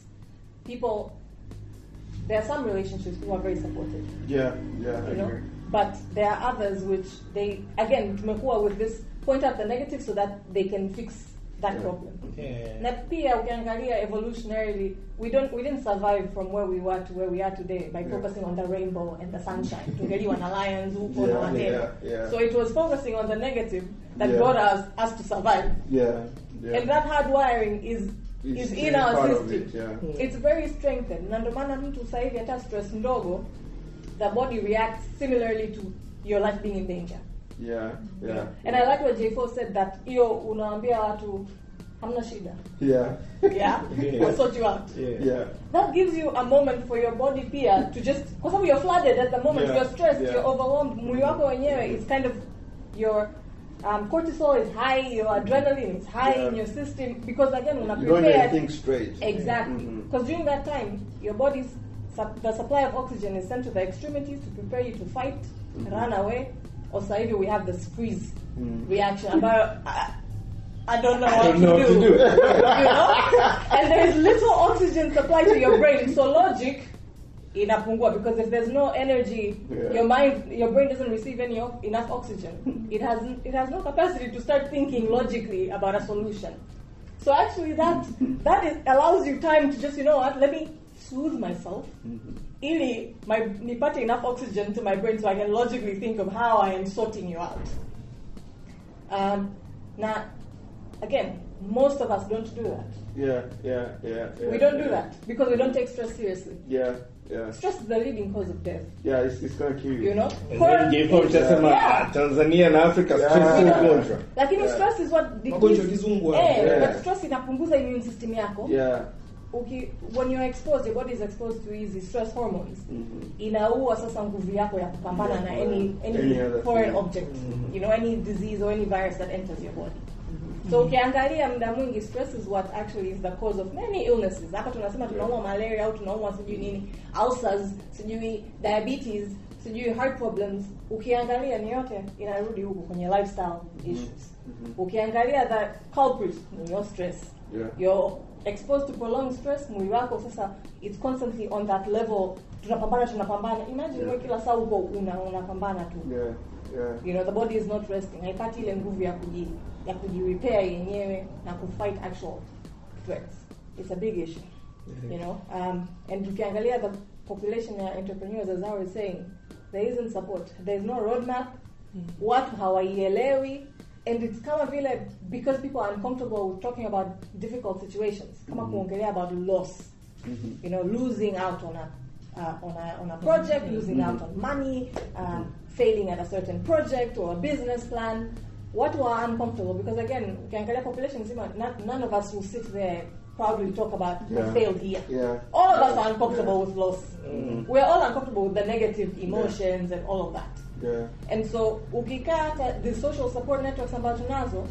people there are some relationships who are very supportive Yeah. Yeah. I you know agree. but there are others which they again tumekuwa with this point out the negative so that they can fix that Yeah. problem Yeah. na pia ukiangalia evolutionarily we don't we didn't survive from where we were to where we are today by Yeah. focusing on the rainbow and the sunshine tungeliwa na lions huko na Yeah, whatever yeah, yeah. so it was focusing on the negative that Yeah. got us us to survive Yeah. Yeah. and that hard wiring is Is is in our system it, yeah. it's very strengthened na ndio maana mtu sasa hivi hata stress ndogo the body reacts similarly to your life being in danger Yeah. Yeah. and i like what j4 said that hiyo unawaambia watu hamna shida Yeah. yeah, Yeah. we'll sort you out Yeah. Yeah. that gives you a moment for your body pia to just kwa sababu you're flooded at the moment Yeah. you're stressed Yeah. you're overwhelmed mwili wako wenyewe is kind of your um, cortisol is high your adrenaline is high Yeah. in your system because again una You don't even prepare think straight. exactly because during that time your body's sup- the supply of oxygen is sent to the extremities to prepare you to fight run away or sasa hivi we have this freeze Mhm. reaction ambayo I, don't know what, don't know what to do. [laughs] you know? And there is little oxygen supply to your brain, so logic inapungua because if there's no energy, Yeah. your mind, your brain doesn't receive any enough oxygen. It has it has no capacity to start thinking logically about a solution. So actually, that that is, allows you time to just you know what, let me soothe myself. Ili my nipate enough oxygen to my brain so I can logically think of how I am sorting you out. Um, now, again, most of us don't do that. Yeah. Yeah. Yeah. yeah we don't do yeah. that because we don't take stress seriously. Yeah. Yeah. Stress is the leading cause of death. Yeah. It's, it's gonna kill you. You know, And Cor- then J4 utasema Yeah. "Ah, Tanzania na Africa Yeah. stress sio ugonjwa. lakini Yeah. stress is what Magonjwa kizungu eh. Yeah. but stress inapunguza immune system yako Yeah. Uki, when you're exposed your body is exposed to hizi stress hormones. Mhm. inaua sasa nguvu yako ya kupambana Yeah, na any any, Any foreign thing. object. You know any disease or any virus that enters your body. So ukiangalia muda mwingi stress is what actually is the cause of many illnesses. Hapa tunasema tunaumwa malaria au tunaumwa sijui nini ulcers sijui diabetes sijui heart problems. Ukiangalia ni yote inarudi huko kwenye lifestyle issues. Ukiangalia the culprit your stress Yeah. your exposed to prolonged stress mwili wako sasa it's constantly on that level. Tunapambana tunapambana. Imagine Yeah. kila saa uko una unapambana tu. Yeah, yeah. you know the body is not resting. Haipati ile nguvu ya kuji ya kujirepair yenyewe na kufight actual threats. It's a big issue you know? Um, and tukiangalia the population ya entrepreneurs as I was saying there isn't support. There is no roadmap. Watu hawaielewi and it's kama vile because people are uncomfortable with talking about difficult situations. Kama mm-hmm. kuongelea about loss. Mm-hmm. You know losing out on a uh, on a on a mm-hmm. project losing out on money um, failing at a certain project or a business plan. Watu are uncomfortable? Because again ukiangalia population nzima none, of us will sit there proudly talk about Yeah. I failed here. Yeah. all of us are uncomfortable Yeah. with loss. We're all uncomfortable with the negative emotions and all of that Yeah. and so ukikaa hata the social support networks ambazo tunazo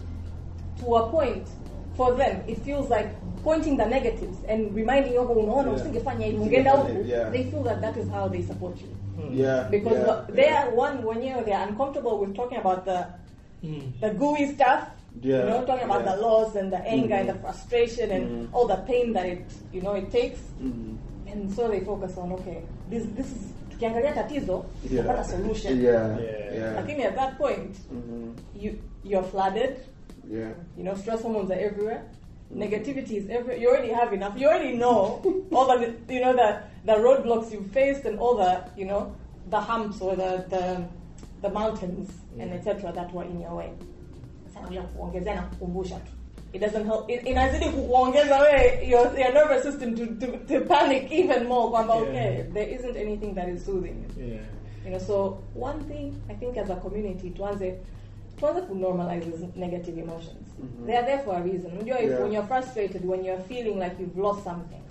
to a point for them it feels like pointing the negatives and reminding you unaona Yeah. usingefanya hivi ungeenda huku Yeah. they feel that that is how they support you Yeah. because yeah. the- they are one wenyewe they are uncomfortable with talking about the Mm. the gooey stuff Yeah, you know talking about yeah. the loss and the anger and the frustration and Mhm. all the pain that it you know it takes Mhm. and so they focus on okay this this is tukiangalia tatizo Yeah. solution Yeah. Yeah. Yeah. lakini at that point Mhm. you you're flooded Yeah. you know stress hormones are everywhere negativity is every you already have enough you already know [laughs] all the you know the the roadblocks you've faced and all the you know the humps or the the, the mountains and etc that were in your way Sasa kuongezea na kukumbusha tu it doesn't help inazidi kukuongeza wewe your, your nervous system to, to, to panic even more kwamba Yeah. okay there isn't anything that is soothing you yeah you know so one thing i think as a community tuanze tuanze to normalize these negative emotions they are there for a reason unajua Yeah. when you're frustrated when you're feeling like you've lost something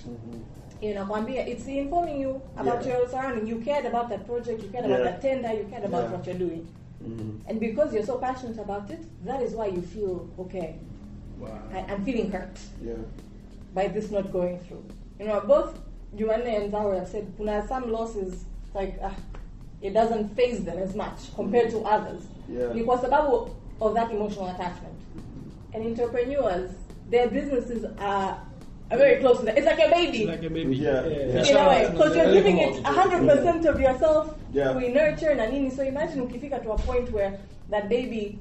inakwambia it's informing you about Yeah. your surrounding you cared about that project you cared about that tender you cared about Yeah. what you're doing Mhm. and because you're so passionate about it that is why you feel okay wow I, i'm feeling hurt Yeah. by this not going through. You know, both Jumanne and Zaura have said kuna some losses like ah, it doesn't phase them as much compared to others. Yeah. Kwa sababu of that emotional attachment. And entrepreneurs, their businesses are very close to that. It's like a baby. like a baby Yeah. Yeah. in a way, Yeah. because you're giving it 100% of yourself Yeah. we nurture na nini. So imagine ukifika to a point where that baby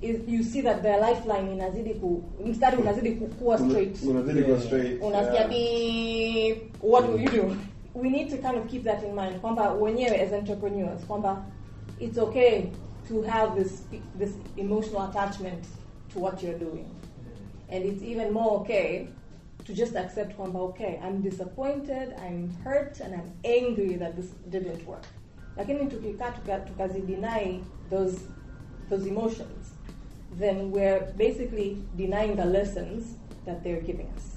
is, you see that their lifeline inazidi ku, mstari unazidi kukua straight. Unazidi go straight. unasikia beep, what will you do we need to kind of keep that in mind kwamba wenyewe as entrepreneurs kwamba it's okay to have this this emotional attachment to what you're doing and it's even more okay to just accept kwamba okay i'm disappointed i'm hurt and i'm angry that this didn't work lakini tukikaa tuka- tukazideny those those emotions then we're basically denying the lessons that they're giving us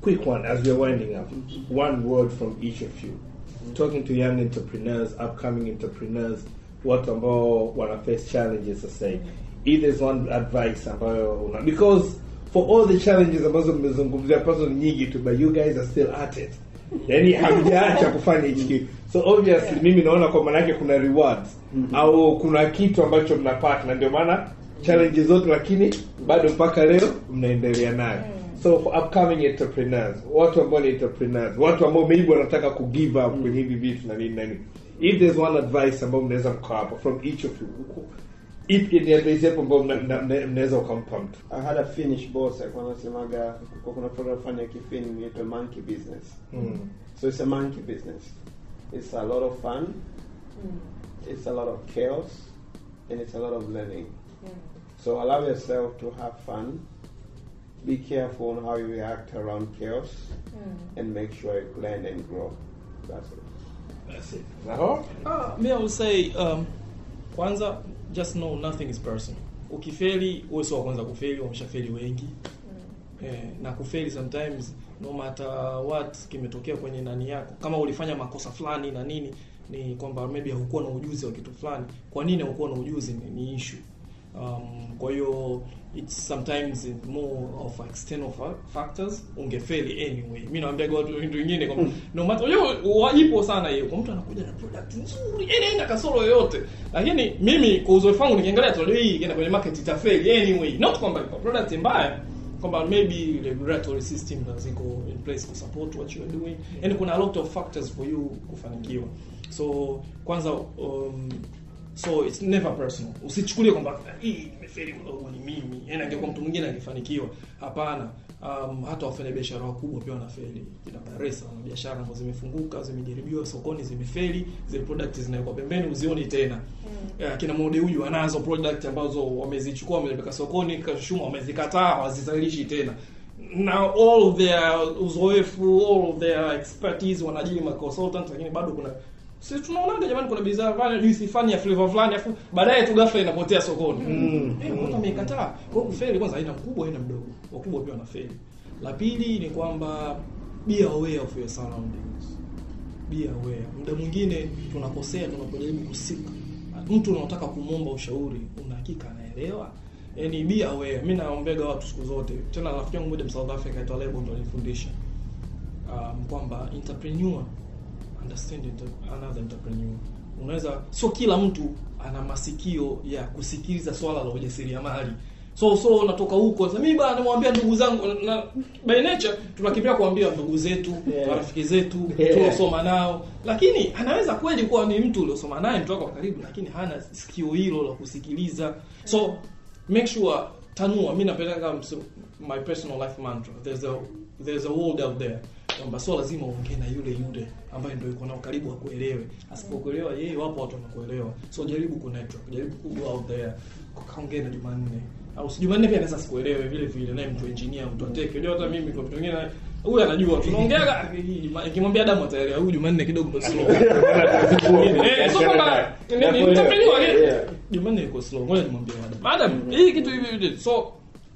quick one as we're winding up. One word from each of you. Mm-hmm. Talking to young entrepreneurs, upcoming entrepreneurs, what watu ambao wana face challenges sasa hivi. Mm-hmm. If there's one advice ambayo una because for all the challenges ambazo mmezungumzia ambazo ni nyingi tu but you guys are still at it. yani [laughs] hamjaacha kufanya hichi kitu. So obviously Yeah. mimi naona kwa maana yake kuna rewards au kuna kitu ambacho mnapata na ndio maana challenges zote lakini bado mpaka leo mnaendelea nayo. So for upcoming entrepreneurs, watu ambao ni entrepreneurs, watu ambao maybe wanataka ku give up kwenye hivi vitu na nini na nini. If there's one advice ambao mnaweza mkawapa from each of you. Ipi ni advice yapo ambao mna- mna- mna- mnaweza ukampa mtu? I had a Finnish boss alikuwa anasemaga kwa kuna program fulani ya kifini inaitwa monkey business. Mm. So it's a monkey business. It's a lot of fun. It's a lot of chaos, and it's a lot of learning. So allow yourself to have fun. Be careful on how you react around chaos, and make sure you learn and grow. That's it. That's it. Naho? Ah, me I would say um, kwanza just know nothing is personal. Ukifeli wewe sio wa kwanza kufeli, wameshafeli wengi. Eh, na kufeli sometimes no matter what kimetokea kwenye nani yako. Kama ulifanya makosa fulani na nini ni kwamba maybe haukuwa na ujuzi wa kitu fulani. Kwa nini haukuwa na ujuzi ni, ni issue. Um, kwa hiyo it's sometimes more of external factors ungefeli anyway. mi naambia watu vitu vingine kwamba no matter unajua wajipo sana hiyo. Kwa mtu anakuja na product nzuri, yani haina kasoro yoyote. Lakini mimi kwa uzoefu wangu nikiangalia tu hii ikienda kwenye market itafeli anyway. Not kwamba kwa product mbaya kwamba maybe regulatory system ziko in place ku support what you are doing yani kuna a lot of factors for you kufanikiwa so kwanza um, so it's never personal usichukulie kwamba hii nimefeli kidogo ni mimi. Yani angekuwa mtu mwingine angefanikiwa. Hapana. Um, hata wafanyabiashara wakubwa pia wanafeli. Kina Dar es Salaam biashara ambazo zimefunguka zimejaribiwa sokoni zimefeli zile product zinawekwa pembeni uzioni tena. Mm. kina Mode huyu anazo product ambazo wamezichukua wamepeleka sokoni kashuma wamezikataa hawazizalishi tena. Na all of their uzoefu all of their expertise wanajili ma consultant lakini bado kuna si tunaonaga jamani kuna bidhaa fulani juisi fulani ya flavor fulani afu baadaye tu ghafla inapotea sokoni. Mm. eh watu wameikataa kwa kufeli kwanza haina mkubwa haina mdogo. Wakubwa pia wanafeli. La pili ni kwamba be aware of your surroundings. Be aware. Muda mwingine tunakosea tunapojaribu kusika mtu unaotaka kumwomba ushauri una hakika anaelewa. Yani be aware. Mi naombega watu siku zote. Tena rafiki yangu moja South Africa aitwa Lebo ndo alifundisha um, kwamba entrepreneur understand another entrepreneur. Unaweza sio kila mtu ana masikio ya kusikiliza swala la ujasiriamali. So so natoka huko sasa mimi bana namwambia ndugu zangu na by nature tunakimbia kuambia ndugu zetu Yeah. marafiki zetu Yeah. tuliosoma nao. Lakini anaweza kweli kuwa ni mtu uliosoma naye mtu wako wa karibu lakini hana sikio hilo la kusikiliza. So make sure tanua mimi napenda kama my personal life mantra. There's a there's a world out there kwamba sio lazima uongee na yule yule ambaye ndio yuko nao karibu akuelewe. Asipokuelewa yeye wapo watu wanakuelewa. So jaribu ku network jaribu ku go out there kaongee na Jumanne. Au si Jumanne pia anaweza sikuelewe vile vile naye mtu engineer mtu ateke unajua hata mimi kwa vitu vingine huyu anajua tunaongeaga nikimwambia damu ataelewa huyu Jumanne kidogo [laughs] eh kwamba nini mtapeliwa Jumanne yuko slow ngoja nimwambie Adam Adam hii kitu hivi hivi. So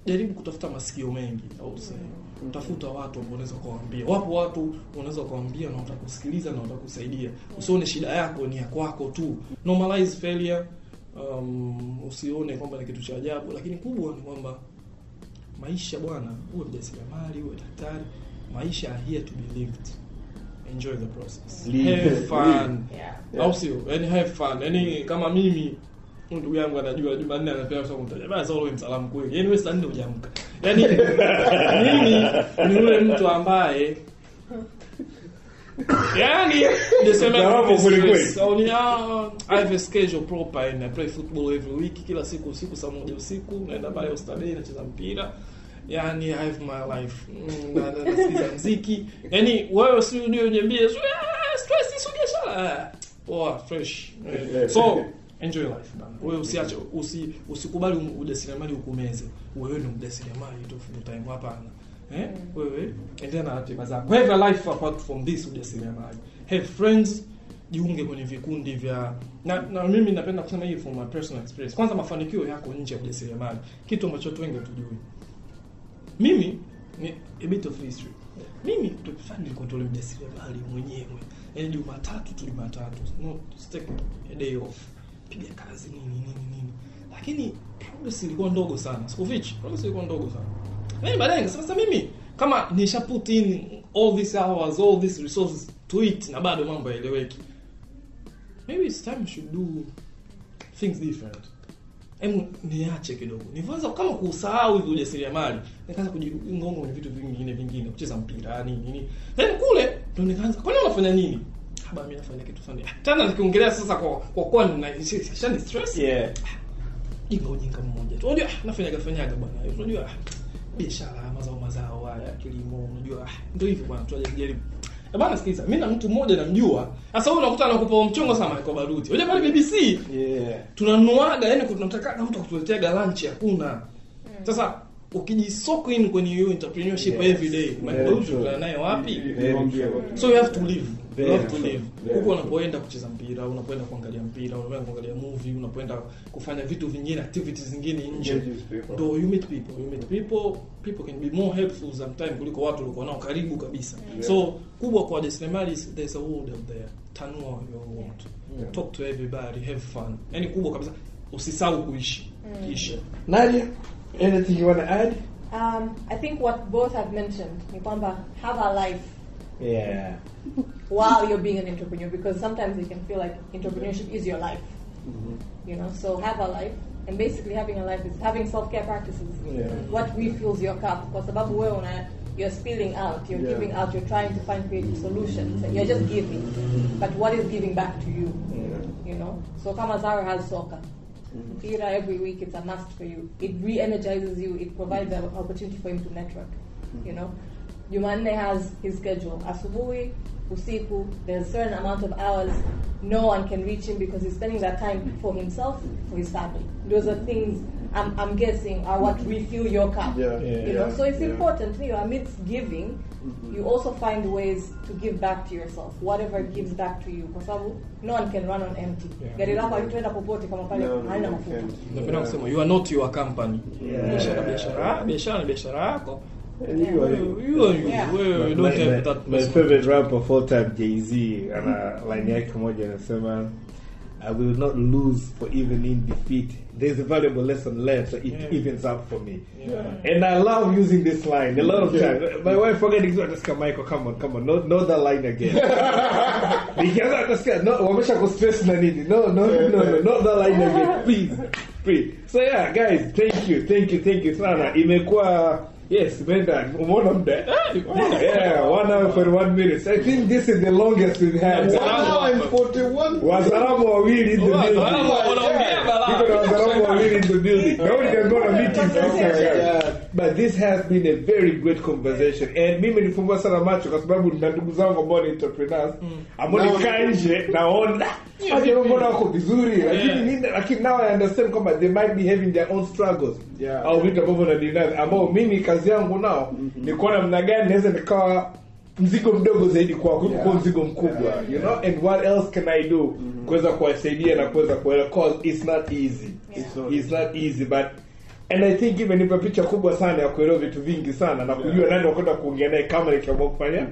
jaribu kutafuta masikio mengi au sema tafuta watu ambao unaweza kuwaambia. Wapo watu unaweza kuwaambia na watakusikiliza na watakusaidia. Usione shida yako ni ya kwako tu. Normalize failure um, usione kwamba ni kitu cha ajabu lakini kubwa ni kwamba maisha bwana uwe mjasiriamali uwe daktari maisha are here to be lived. Enjoy the process. Live. have fun. Yeah. au sio? Yani have fun. Yani kama mimi ndugu yangu anajua Jumanne basi wewe msalamu kweli. Wewe saa nne hujaamka. Yani mimi ni yule mtu ambaye yani niseme Jawabu kweli kweli. so ni ah, I have a schedule proper and I play football every week kila siku usiku saa moja usiku naenda pale Oysterbay nacheza mpira. Yani I have my life. Mm, na na- nasikiza mziki. Yani wewe si so, ah, stress sio biashara. Ah, poa fresh. Eh, so enjoy life bana wewe usiache usi usikubali um- ujasiriamali ukumeze. Wewe ni mjasiriamali tu full time. Hapana. Eh? Wewe endelea na ratiba zako. Have a life apart from this ujasiriamali. Have friends jiunge kwenye vikundi vya na, na mimi napenda kusema hii from my personal experience. Kwanza mafanikio yako nje ya ujasiriamali. Kitu ambacho watu wengi hatujui. Mimi ni a bit of history. Mimi tukifanya nilikuwa tole mjasiriamali mwenyewe. Yaani jumatatu tu jumatatu. Not take a day off piga kazi nini nini nini lakini progress ilikuwa ndogo sana. Sikufichi. Progress ilikuwa ndogo sana. Mimi baadaye nikasema mimi kama nisha put in all these hours all these resources to it na bado mambo yaeleweki maybe it's time should do things different. Hebu niache kidogo. Nilianza kama kusahau hivi ujasiriamali nikaanza kujigonga kwenye vitu vingine vingine kucheza mpira nini nini. Then kule ndo nikaanza kwani unafanya nini haba mimi nafanya kitu Ah, tena nikiongelea sasa kwa kwa kwa nina shani stress. Yeah. jinga ujinga mmoja tu. Unajua ah, nafanyaga fanyaga bwana unajua biashara mazao mazao haya kilimo unajua. Ndio hivyo bwana tunajaribu Eh bana sikiliza mimi na mtu mmoja namjua. Sasa wewe unakuta anakupa mchongo sana kwa baruti. Unajua pale BBC Yeah. tunanuaga yani tunataka mtu akutuletea lunch hakuna. Sasa ukijisoko in kwenye hiyo entrepreneurship Yes. every day mabaruti true. tunakutana naye wapi? So you have to live Huko unapoenda kucheza mpira unapoenda kuangalia mpira unapoenda kuangalia movie unapoenda kufanya vitu vingine activities zingine nje. Ndo you meet people you meet people people can be more helpful sometimes kuliko watu walikuwa nao karibu kabisa. So kubwa kwa wajasiriamali there's a world out there. Tanua your world Yeah. talk to everybody have fun. Yani kubwa kabisa usisahau kuishi. Ishi. Nadia, anything you want to add? Um, I think what both have mentioned, ni kwamba have a life Yeah. while you're being an entrepreneur because sometimes it can feel like entrepreneurship is your life. Mm-hmm. You know, so have a life. And basically having a life is having self-care practices. Yeah. what refills your cup. Sababu wewe una you're spilling out you're Yeah. giving out you're trying to find creative solutions you're just giving. Mm-hmm. But what is giving back to you? You know? So kama Zara has soccer. Mm-hmm. Mpira every week it's a must for you. It re-energizes you. It provides an opportunity for him to network. You know Jumanne has his schedule asubuhi usiku there's a certain amount of hours no one can reach him because he's spending that time for himself for his family those are things I'm, I'm guessing are what refill your cup Yeah, Yeah. you know yeah, so it's yeah. important you know amidst giving mm-hmm. you also find ways to give back to yourself whatever gives back to you kwa sababu no one can run on empty Yeah. gari lako halitaenda popote kama pale No, no, halina no, mafuta napenda kusema you are not your company Yeah. biashara biashara biashara ni biashara yako favorite rapper of time Jay-Z ana line yake moja anasema I will not lose for even in defeat. There's a valuable lesson learned, so it Yeah. evens up for me. Yeah. And I love using this line a lot of yeah. times. My wife forgetting, just Michael, come on, come on, not, not that line again. Nikianza kusikia, no, wamesha kustress na nini. No, no, no, no, no, not that line again. Please, please. So yeah, guys, thank you, thank you, thank you sana. Imekuwa Yes, imeenda umeona muda. Yeah, one hour for one minutes. I think this is the longest we've had. One hour and 41 Wazalamu wawili in the building. Wazalamu wanaongea balaa. Niko na wazalamu wawili in the building. Now we can go to meetings outside. Yeah. But this has been a very great conversation. And mimi nilifumbua sana macho kwa sababu na ndugu zangu ambao ni entrepreneurs. Ambao nikaa nje naona. Mbona wako vizuri? Lakini lakini now I understand kwamba they might be having their own struggles. Yeah. au vitu ambavyo na ambao mimi kazi yangu nao ni kuona mna gani naweza nikawa mzigo mdogo zaidi kwako Yeah. mzigo mkubwa Yeah. you know? And what else can I do? Kuweza kuwasaidia na kuweza kuelewa cause it's not easy. It's not it's not easy but and I think imenipa picha kubwa sana ya kuelewa vitu vingi sana na kujua nani wakwenda kuongea naye kama nikiamua kufanya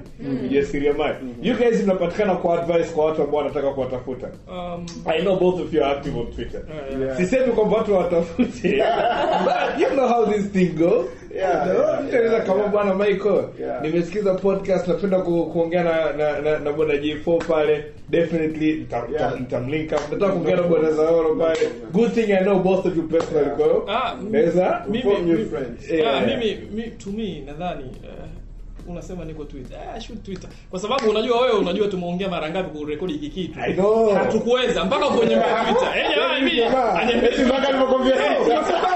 ujasiriamali you guys mnapatikana kwa advice kwa watu ambao wanataka kuwatafuta Um, I know both of you are active on Twitter. Yeah. Sisemi kwamba watu watafute. [laughs] You know how this thing goes. Yeah, kama bwana Michael. Yeah. Nimesikiza podcast napenda ku, kuongea na na, na, na bwana J4 pale. Definitely nita- nita- Yeah. Nataka kuongea na bwana Zaoro pale. Good thing I know both of you personally Yeah. kwa hiyo. Ah, Naweza mimi- mimi- friends. Yeah. Ah, mimi to me nadhani eh, unasema niko Twitter. Ah, shoot Twitter. Kwa sababu unajua wewe unajua tumeongea mara ngapi kurekodi hiki kitu. I know. Hatukuweza mpaka kwenye [laughs] Twitter. Eh, jamani mimi Jamaa, aniambie eti mpaka nilipokuambia, "Hey, kwa sababu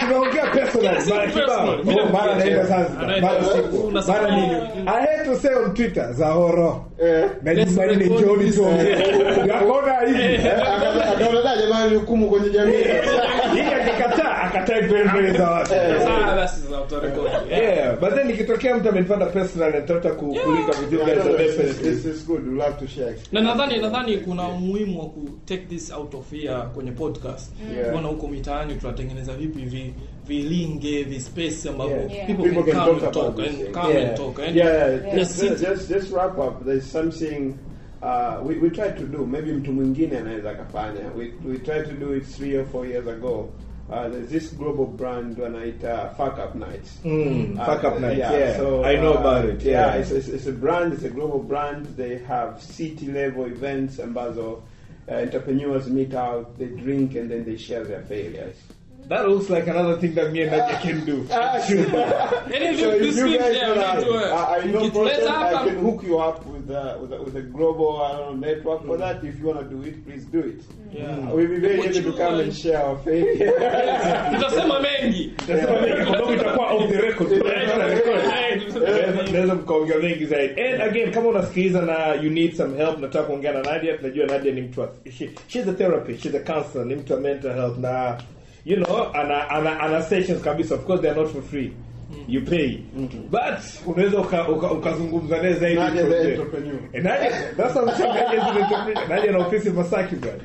tunaongea personal, mara kibao. Oh, mara naenda. Zanzibar, mara siku, mara nini. I hate to say on Twitter, Zahoro. Eh. Na Let's ni Johnny John this. tuongee. Akaona hivi. akaona jamani hukumu kwenye jamii [laughs] Mbele za watu. Ah. Yeah, but then ikitokea mtu amenipata personal na nataka ku- with you guys, so definitely. this is good we love to share na nadhani nadhani kuna umuhimu wa ku take this out of here kwenye podcast Yeah. kuona huko mitaani tunatengeneza vipi vi vilinge vispace ambavyo Yeah. Yeah. people, People can, can come talk and talk and come yeah. and talk and yeah, Yeah. Just, Yes, just just wrap up there's something uh, we, we tried to do maybe mtu mwingine anaweza akafanya we, we tried to do it three or four years ago uh, there's this global brand wanaita fuck up nights Mm, Uh, fuck up Nights, yeah, yeah. so, I know uh, about it, Yeah, yeah. it's, it's, it's a brand, it's a global brand. They have city level events ambazo uh, entrepreneurs meet out, they drink, and then they share their failures. That looks like another thing that me and Nadia can do. [laughs] [laughs] Any So if you guys there, wanna, uh, I, I know process, I can hook you up with a, with, a, with a global I don't know, network for that. If you want to do it, please do it. Yeah. Uh, we'll be very happy to come and share our faith. [laughs] tutasema mengi. Nasema mengi. Kwa sababu itakuwa off the record. Naweza mkaongea mengi. Zaidi and again kama unasikiliza na you need some help nataka kuongea na Nadia tunajua Nadia ni mtu she's a therapist she's a counselor ni mtu wa mental health. Na you know and, ana, ana sessions kabisa of course they are not for free you pay but unaweza uka- uka- ukazungumza naye zaidi Nadia from the there. entrepreneur. Eh, Nadia that's what I'm saying Nadia is an entrepreneur Nadia na ofisi Masaki bwana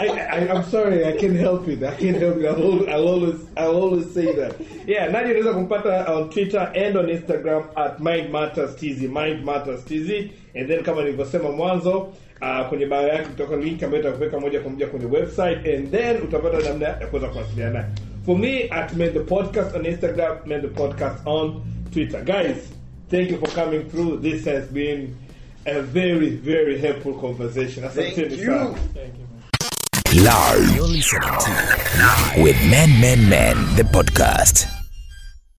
I, I, I'm sorry, I can't help it. I can't help it. I'll, I'll always, I'll always say that. Yeah, Nadia unaweza kumpata on Twitter and on Instagram at Mind Matters TZ, Mind Matters TZ. And then kama nilivyosema mwanzo, uh, kwenye bio yake kutoka link ambayo itakuweka moja kwa moja kwenye website and then utapata namna ya kuweza kuwasiliana naye. For me, at Mend the Podcast on Instagram, Mend the Podcast on Twitter. Guys, thank you for coming through. This has been a very, very helpful conversation. Asanteni sana. Thank you. Live. You're listening to Live with Men Men Men, the podcast.